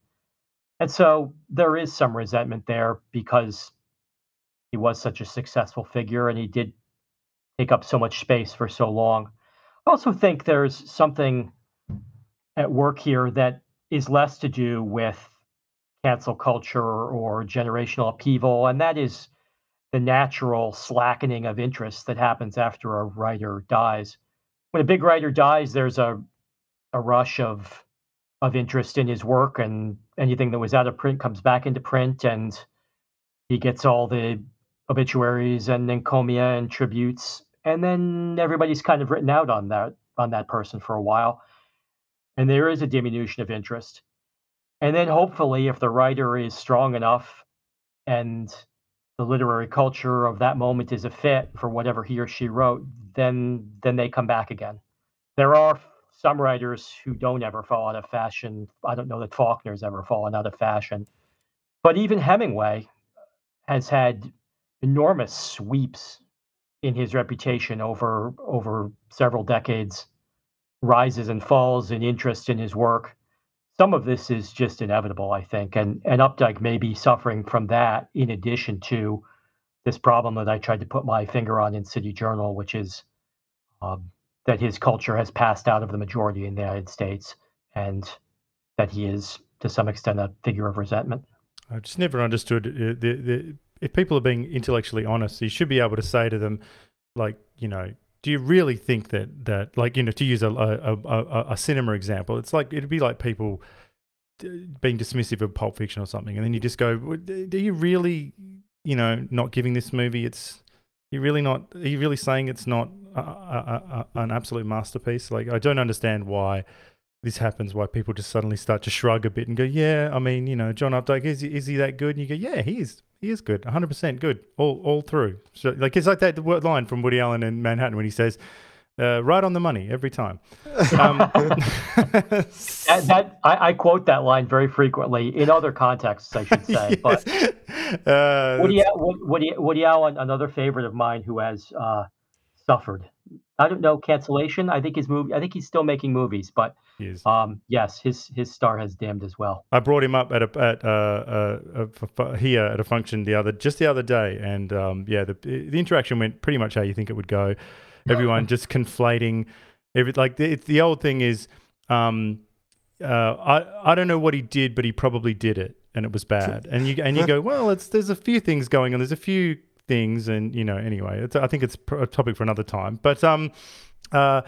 And so there is some resentment there because he was such a successful figure and he did take up so much space for so long. I also think there's something at work here that is less to do with cancel culture or generational upheaval, and that is the natural slackening of interest that happens after a writer dies. When a big writer dies, there's a a rush of of interest in his work, and anything that was out of print comes back into print, and he gets all the obituaries and encomia and tributes, and then everybody's kind of written out on that on that person for a while, and there is a diminution of interest, and then hopefully, if the writer is strong enough and the literary culture of that moment is a fit for whatever he or she wrote, then then they come back again. There are some writers who don't ever fall out of fashion. I don't know that Faulkner's ever fallen out of fashion, but even Hemingway has had enormous sweeps in his reputation over over several decades, rises and falls in interest in his work. Some of this is just inevitable, I think, and and Updike may be suffering from that in addition to this problem that I tried to put my finger on in City Journal, which is um, that his culture has passed out of the majority in the United States, and that he is to some extent a figure of resentment. I just never understood uh, the, the, if people are being intellectually honest, you should be able to say to them, like, you know, do you really think that that like you know to use a a, a, a cinema example, it's like it'd be like people being dismissive of Pulp Fiction or something, and then you just go, do you really, you know, not giving this movie its you really not? Are you really saying it's not a, a, a, an absolute masterpiece? Like, I don't understand why this happens. Why people just suddenly start to shrug a bit and go, "Yeah, I mean, you know, John Updike is is he that good?" And you go, "Yeah, he is. He is good. 100 percent good. All all through." So, like, it's like that line from Woody Allen in Manhattan when he says, uh, right on the money every time. Um, that, that I, I, quote that line very frequently in other contexts, I should say. Yes. But uh, Woody, Woody, Woody Allen, another favorite of mine, who has uh, suffered. I don't know cancellation. I think his movie. I think he's still making movies, but um, yes, his his star has dimmed as well. I brought him up at a at uh, uh, here at a function the other just the other day, and um, yeah, the the interaction went pretty much how you think it would go everyone just conflating every like the, the old thing is um, uh, I I don't know what he did, but he probably did it. and it was bad. And you and you go, well, it's there's a few things going on. There's a few things, and you know, anyway, I think it's a topic for another time. But um, uh,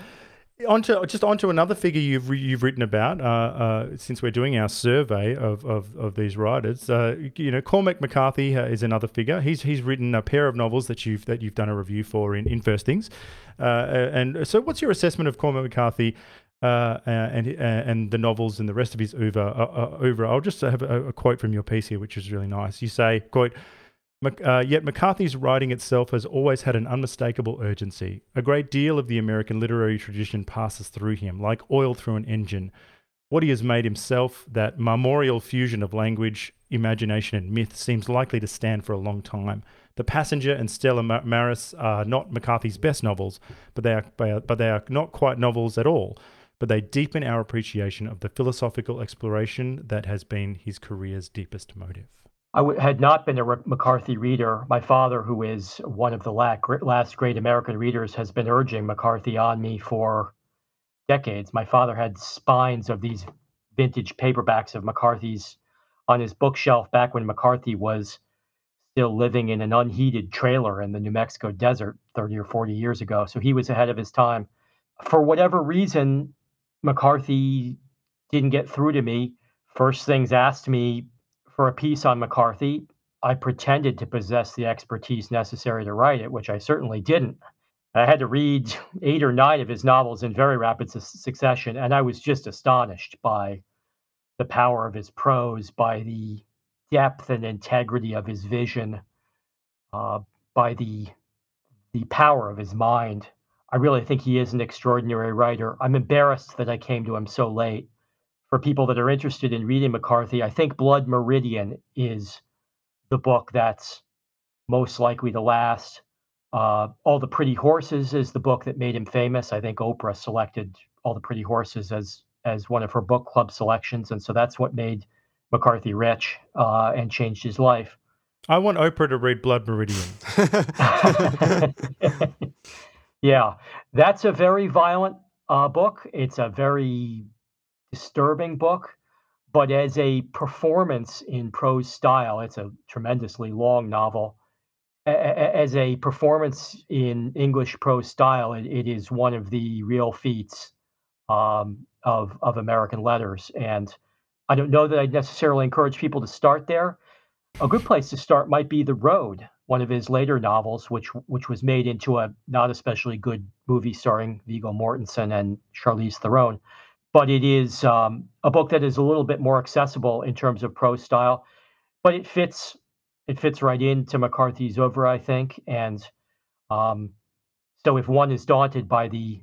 onto just onto another figure you've you've written about uh, uh, since we're doing our survey of of, of these writers. Uh, you know, Cormac McCarthy uh, is another figure. He's he's written a pair of novels that you've that you've done a review for in, in First Things. Uh, and so, what's your assessment of Cormac McCarthy? Uh, and and the novels and the rest of his oeuvre. oeuvre. I'll just have a, a quote from your piece here, which is really nice. You say, "quote uh, yet McCarthy's writing itself has always had an unmistakable urgency. A great deal of the American literary tradition passes through him, like oil through an engine. What he has made himself, that marmoreal fusion of language, imagination, and myth, seems likely to stand for a long time. The Passenger and Stella Maris are not McCarthy's best novels, but they are, but they are not quite novels at all. But they deepen our appreciation of the philosophical exploration that has been his career's deepest motive. I w- had not been a McCarthy reader. My father, who is one of the last great American readers, has been urging McCarthy on me for decades. My father had spines of these vintage paperbacks of McCarthy's on his bookshelf back when McCarthy was still living in an unheated trailer in the New Mexico desert 30 or 40 years ago. So he was ahead of his time. For whatever reason, McCarthy didn't get through to me. First things asked me for a piece on McCarthy, I pretended to possess the expertise necessary to write it, which I certainly didn't. I had to read eight or nine of his novels in very rapid su- succession, and I was just astonished by the power of his prose, by the depth and integrity of his vision, uh, by the the power of his mind. I really think he is an extraordinary writer. I'm embarrassed that I came to him so late for people that are interested in reading McCarthy, I think Blood Meridian is the book that's most likely to last. Uh, All the Pretty Horses is the book that made him famous. I think Oprah selected All the Pretty Horses as as one of her book club selections, and so that's what made McCarthy rich uh, and changed his life. I want Oprah to read Blood Meridian. yeah, that's a very violent uh, book. It's a very disturbing book, but as a performance in prose style, it's a tremendously long novel. As a performance in English prose style, it, it is one of the real feats um, of of American letters. And I don't know that I'd necessarily encourage people to start there. A good place to start might be The Road, one of his later novels, which which was made into a not especially good movie starring Viggo Mortensen and Charlize Theron but it is um, a book that is a little bit more accessible in terms of prose style. But it fits it fits right into McCarthy's oeuvre, I think. And um, so, if one is daunted by the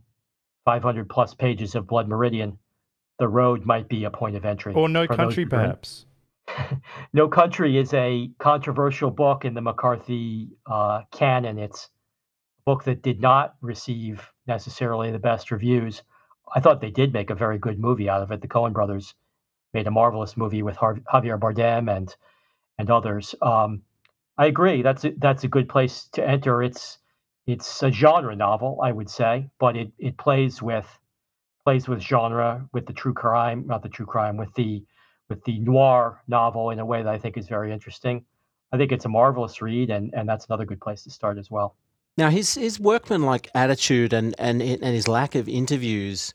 500 plus pages of Blood Meridian, The Road might be a point of entry. Or No Country, perhaps. no Country is a controversial book in the McCarthy uh, canon. It's a book that did not receive necessarily the best reviews. I thought they did make a very good movie out of it. The Coen brothers made a marvelous movie with Javier Bardem and and others. Um, I agree. That's a, that's a good place to enter. It's it's a genre novel, I would say, but it it plays with plays with genre, with the true crime, not the true crime, with the with the noir novel in a way that I think is very interesting. I think it's a marvelous read, and and that's another good place to start as well. Now his his workman-like attitude and and and his lack of interviews,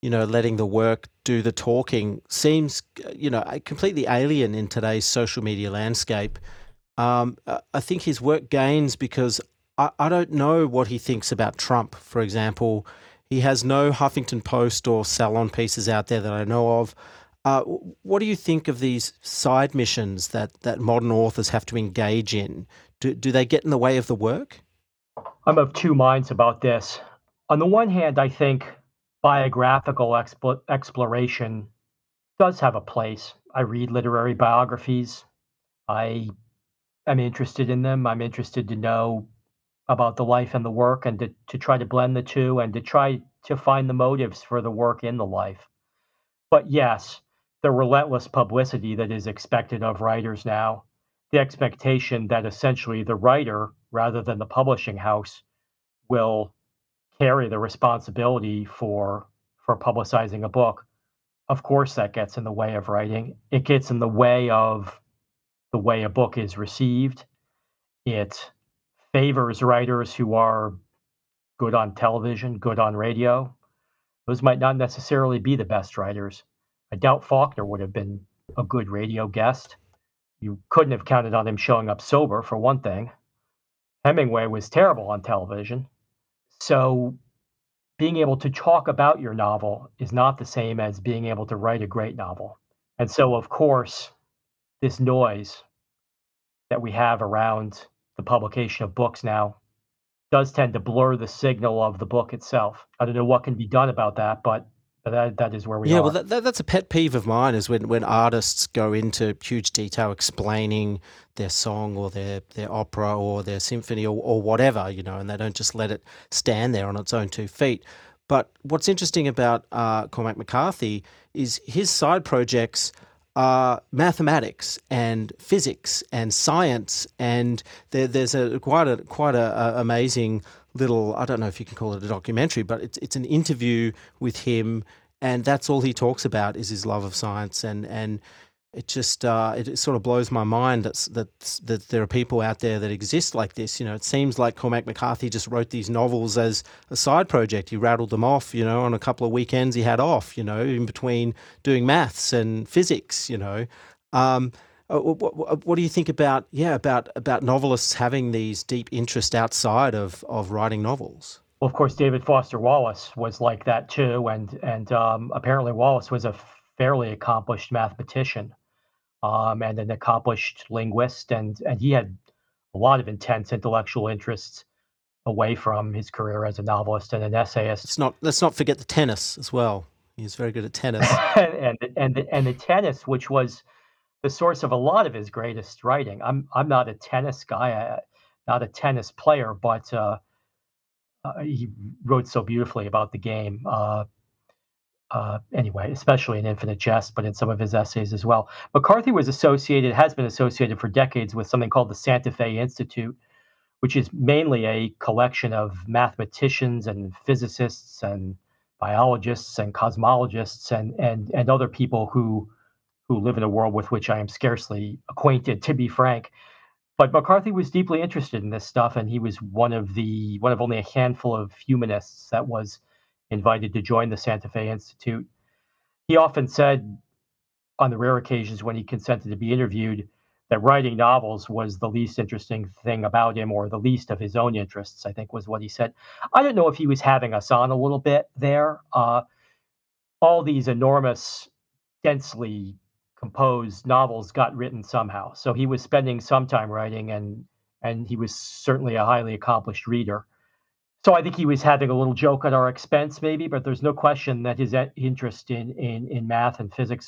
you know, letting the work do the talking seems, you know, completely alien in today's social media landscape. Um, I think his work gains because I, I don't know what he thinks about Trump, for example. He has no Huffington Post or Salon pieces out there that I know of. Uh, what do you think of these side missions that, that modern authors have to engage in? Do, do they get in the way of the work? I'm of two minds about this. On the one hand, I think biographical exploration does have a place. I read literary biographies. I am interested in them. I'm interested to know about the life and the work and to, to try to blend the two and to try to find the motives for the work in the life. But yes, the relentless publicity that is expected of writers now, the expectation that essentially the writer rather than the publishing house will carry the responsibility for for publicizing a book of course, that gets in the way of writing. It gets in the way of the way a book is received. It favors writers who are good on television, good on radio. Those might not necessarily be the best writers. I doubt Faulkner would have been a good radio guest. You couldn't have counted on him showing up sober, for one thing. Hemingway was terrible on television. So being able to talk about your novel is not the same as being able to write a great novel. And so, of course, this noise that we have around the publication of books now does tend to blur the signal of the book itself. I don't know what can be done about that, but that, that is where we are. yeah, are. well, that, that, that's a pet peeve of mine is when, when artists go into huge detail explaining their song or their, their opera or their symphony or, or whatever, you know, and they don't just let it stand there on its own two feet. But what's interesting about uh, Cormac McCarthy is his side projects are mathematics and physics and science, and there, there's a quite a quite a, a amazing little I don't know if you can call it a documentary, but it's it's an interview with him, and that's all he talks about is his love of science, and and it just uh, it, sort of blows my mind that that that there are people out there that exist like this. You know, it seems like Cormac McCarthy just wrote these novels as a side project. He rattled them off, you know, on a couple of weekends he had off, you know, in between doing maths and physics, you know. Um, uh, what, what, do you think about yeah about about novelists having these deep interest outside of of writing novels? Well, of course, David Foster Wallace was like that too, and and um, apparently Wallace was a fairly accomplished mathematician um, and an accomplished linguist, and and he had a lot of intense intellectual interests away from his career as a novelist and an essayist. Let's not let's not forget the tennis as well. He was very good at tennis, and and the, and the tennis, which was the source of a lot of his greatest writing. I'm I'm not a tennis guy, I, not a tennis player, but uh, uh, he wrote so beautifully about the game. Uh, uh, anyway, especially in Infinite Jest, but in some of his essays as well. McCarthy was associated, has been associated for decades with something called the Santa Fe Institute, which is mainly a collection of mathematicians and physicists and biologists and cosmologists and and and other people who who live in a world with which I am scarcely acquainted, to be frank. But McCarthy was deeply interested in this stuff, and he was one of the one of only a handful of humanists that was invited to join the Santa Fe Institute. He often said, on the rare occasions when he consented to be interviewed, that writing novels was the least interesting thing about him or the least of his own interests, I think was what he said. I don't know if he was having us on a little bit there. Uh, all these enormous, densely composed novels got written somehow. So he was spending some time writing and and he was certainly a highly accomplished reader. So I think he was having a little joke at our expense, maybe, but there's no question that his interest in in, in math and physics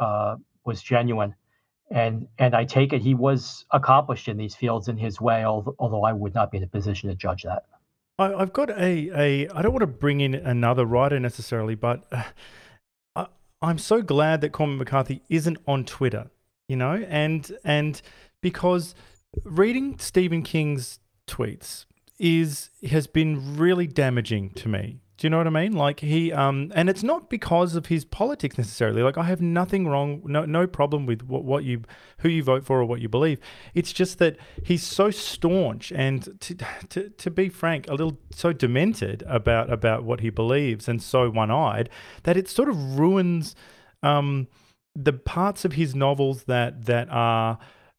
uh, was genuine, and and I take it he was accomplished in these fields in his way, although I would not be in a position to judge that. I, have got a a I don't want to bring in another writer necessarily, but uh, I'm so glad that Cormac McCarthy isn't on Twitter, you know, and and because reading Stephen King's tweets is has been really damaging to me. Do you know what I mean? Like he um and it's not because of his politics necessarily. Like I have nothing wrong no no problem with what, what you who you vote for or what you believe. It's just that he's so staunch and to, to to be frank, a little so demented about about what he believes and so one-eyed that it sort of ruins um the parts of his novels that that are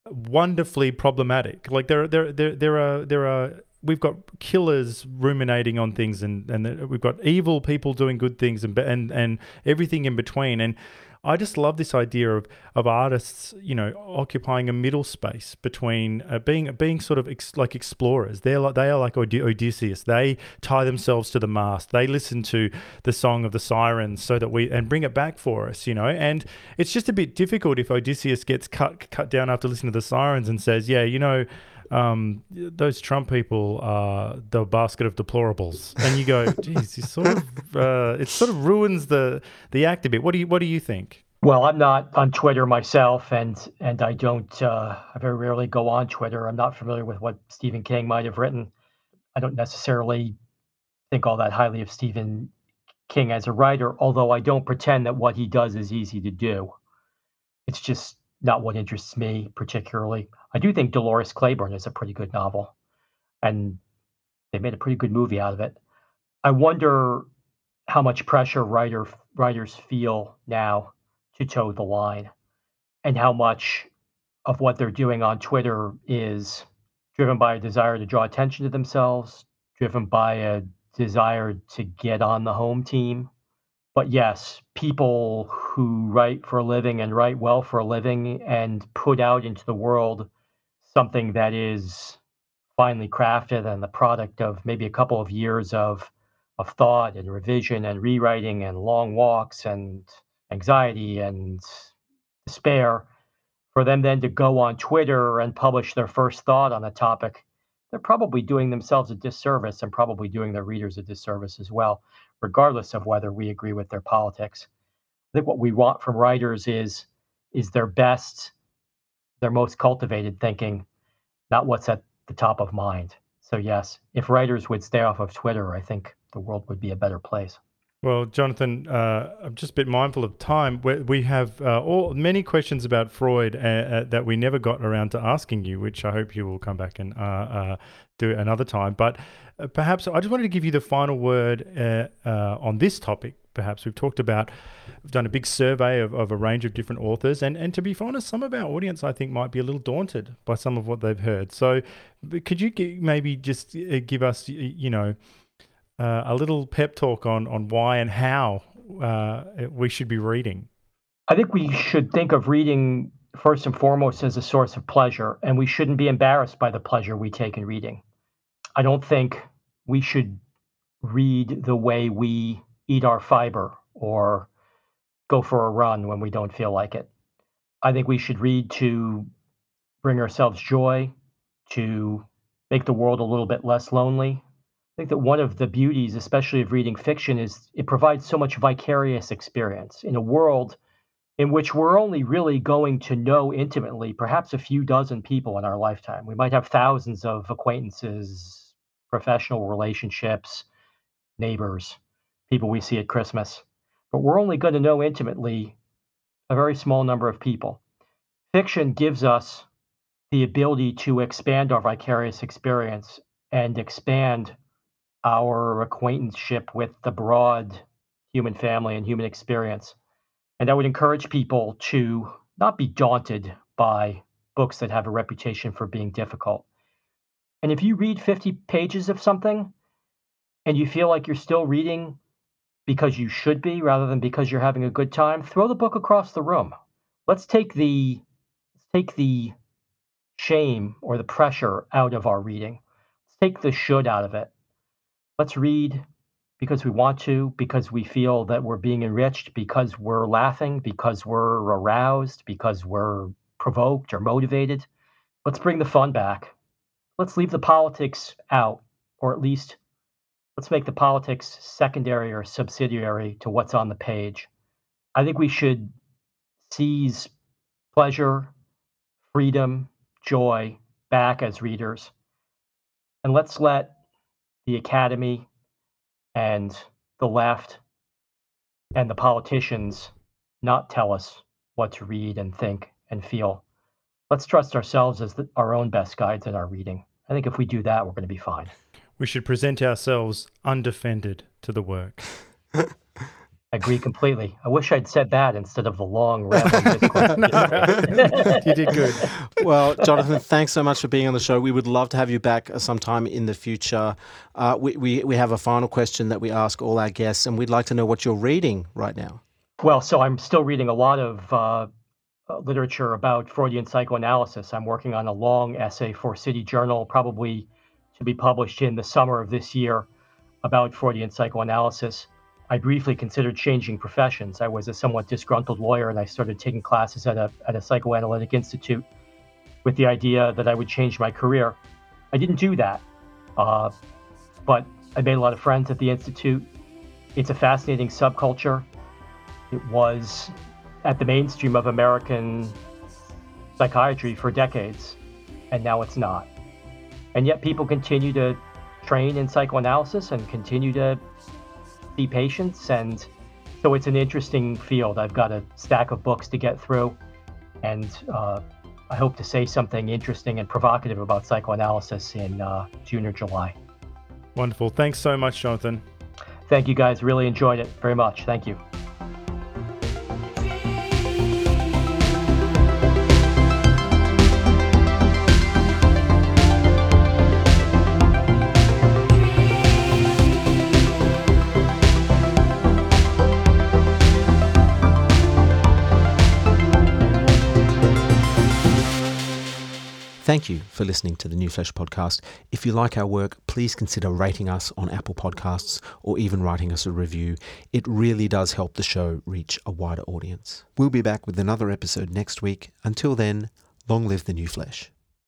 wonderfully problematic. Like there there there there are there are we've got killers ruminating on things and and we've got evil people doing good things and and and everything in between and I just love this idea of of artists, you know, occupying a middle space between uh, being being sort of ex, like explorers. They're like they are like Od- Odysseus. They tie themselves to the mast. They listen to the song of the sirens so that we and bring it back for us, you know. And it's just a bit difficult if Odysseus gets cut cut down after listening to the sirens and says, "Yeah, you know." Um, those Trump people are the basket of deplorables, and you go, geez, you sort of uh, it sort of ruins the the act a bit. What do you what do you think? Well, I'm not on Twitter myself, and and I don't. Uh, I very rarely go on Twitter. I'm not familiar with what Stephen King might have written. I don't necessarily think all that highly of Stephen King as a writer, although I don't pretend that what he does is easy to do. It's just not what interests me particularly. I do think Dolores Claiborne is a pretty good novel, and they made a pretty good movie out of it. I wonder how much pressure writer writers feel now to toe the line, and how much of what they're doing on Twitter is driven by a desire to draw attention to themselves, driven by a desire to get on the home team. But yes, people who write for a living and write well for a living and put out into the world something that is finely crafted and the product of maybe a couple of years of of thought and revision and rewriting and long walks and anxiety and despair for them then to go on Twitter and publish their first thought on a topic they're probably doing themselves a disservice and probably doing their readers a disservice as well, regardless of whether we agree with their politics. I think what we want from writers is is their best, their most cultivated thinking, not what's at the top of mind. So yes, if writers would stay off of Twitter, I think the world would be a better place. Well, Jonathan, uh, I'm just a bit mindful of time. We, have uh, all many questions about Freud uh, uh, that we never got around to asking you, which I hope you will come back and uh, uh, do another time. But perhaps I just wanted to give you the final word on this topic. Perhaps we've talked about, we've done a big survey of, of a range of different authors, and and to be honest, some of our audience I think might be a little daunted by some of what they've heard. So, could you maybe just give us, you know uh, a little pep talk on on why and how uh, we should be reading? I think we should think of reading first and foremost as a source of pleasure, and we shouldn't be embarrassed by the pleasure we take in reading. I don't think we should read the way we eat our fiber or go for a run when we don't feel like it. I think we should read to bring ourselves joy, to make the world a little bit less lonely, I think that one of the beauties, especially of reading fiction, is it provides so much vicarious experience in a world in which we're only really going to know intimately perhaps a few dozen people in our lifetime. We might have thousands of acquaintances, professional relationships, neighbors, people we see at Christmas, but we're only going to know intimately a very small number of people. Fiction gives us the ability to expand our vicarious experience and expand our acquaintanceship with the broad human family and human experience. And I would encourage people to not be daunted by books that have a reputation for being difficult. And if you read 50 pages of something and you feel like you're still reading because you should be rather than because you're having a good time, throw the book across the room. Let's take the let's take the shame or the pressure out of our reading. Let's take the should out of it let's read because we want to, because we feel that we're being enriched, because we're laughing, because we're aroused, because we're provoked or motivated. Let's bring the fun back. Let's leave the politics out, or at least let's make the politics secondary or subsidiary to what's on the page. I think we should seize pleasure, freedom, joy back as readers. And let's let the academy and the left and the politicians not tell us what to read and think and feel. Let's trust ourselves as the, our own best guides in our reading. I think if we do that, we're going to be fine. We should present ourselves undefended to the work. I agree completely. I wish I'd said that instead of the long rambling discourse. you did good. Well, Jonathan, thanks so much for being on the show. We would love to have you back sometime in the future. Uh, we, we, we have a final question that we ask all our guests, and we'd like to know what you're reading right now. Well, so I'm still reading a lot of uh, uh literature about Freudian psychoanalysis. I'm working on a long essay for City Journal, probably to be published in the summer of this year, about Freudian psychoanalysis. I briefly considered changing professions. I was a somewhat disgruntled lawyer and I started taking classes at a, at a psychoanalytic institute with the idea that I would change my career. I didn't do that, uh, but I made a lot of friends at the institute. It's a fascinating subculture. It was at the mainstream of American psychiatry for decades, and now it's not. And yet people continue to train in psychoanalysis and continue to see patients. And so it's an interesting field. I've got a stack of books to get through. And uh, I hope to say something interesting and provocative about psychoanalysis in uh, June or July. Wonderful. Thanks so much, Jonathan. Thank you guys. Really enjoyed it very much. Thank you. Thank you for listening to the New Flesh podcast. If you like our work, please consider rating us on Apple Podcasts or even writing us a review. It really does help the show reach a wider audience. We'll be back with another episode next week. Until then, long live the New Flesh.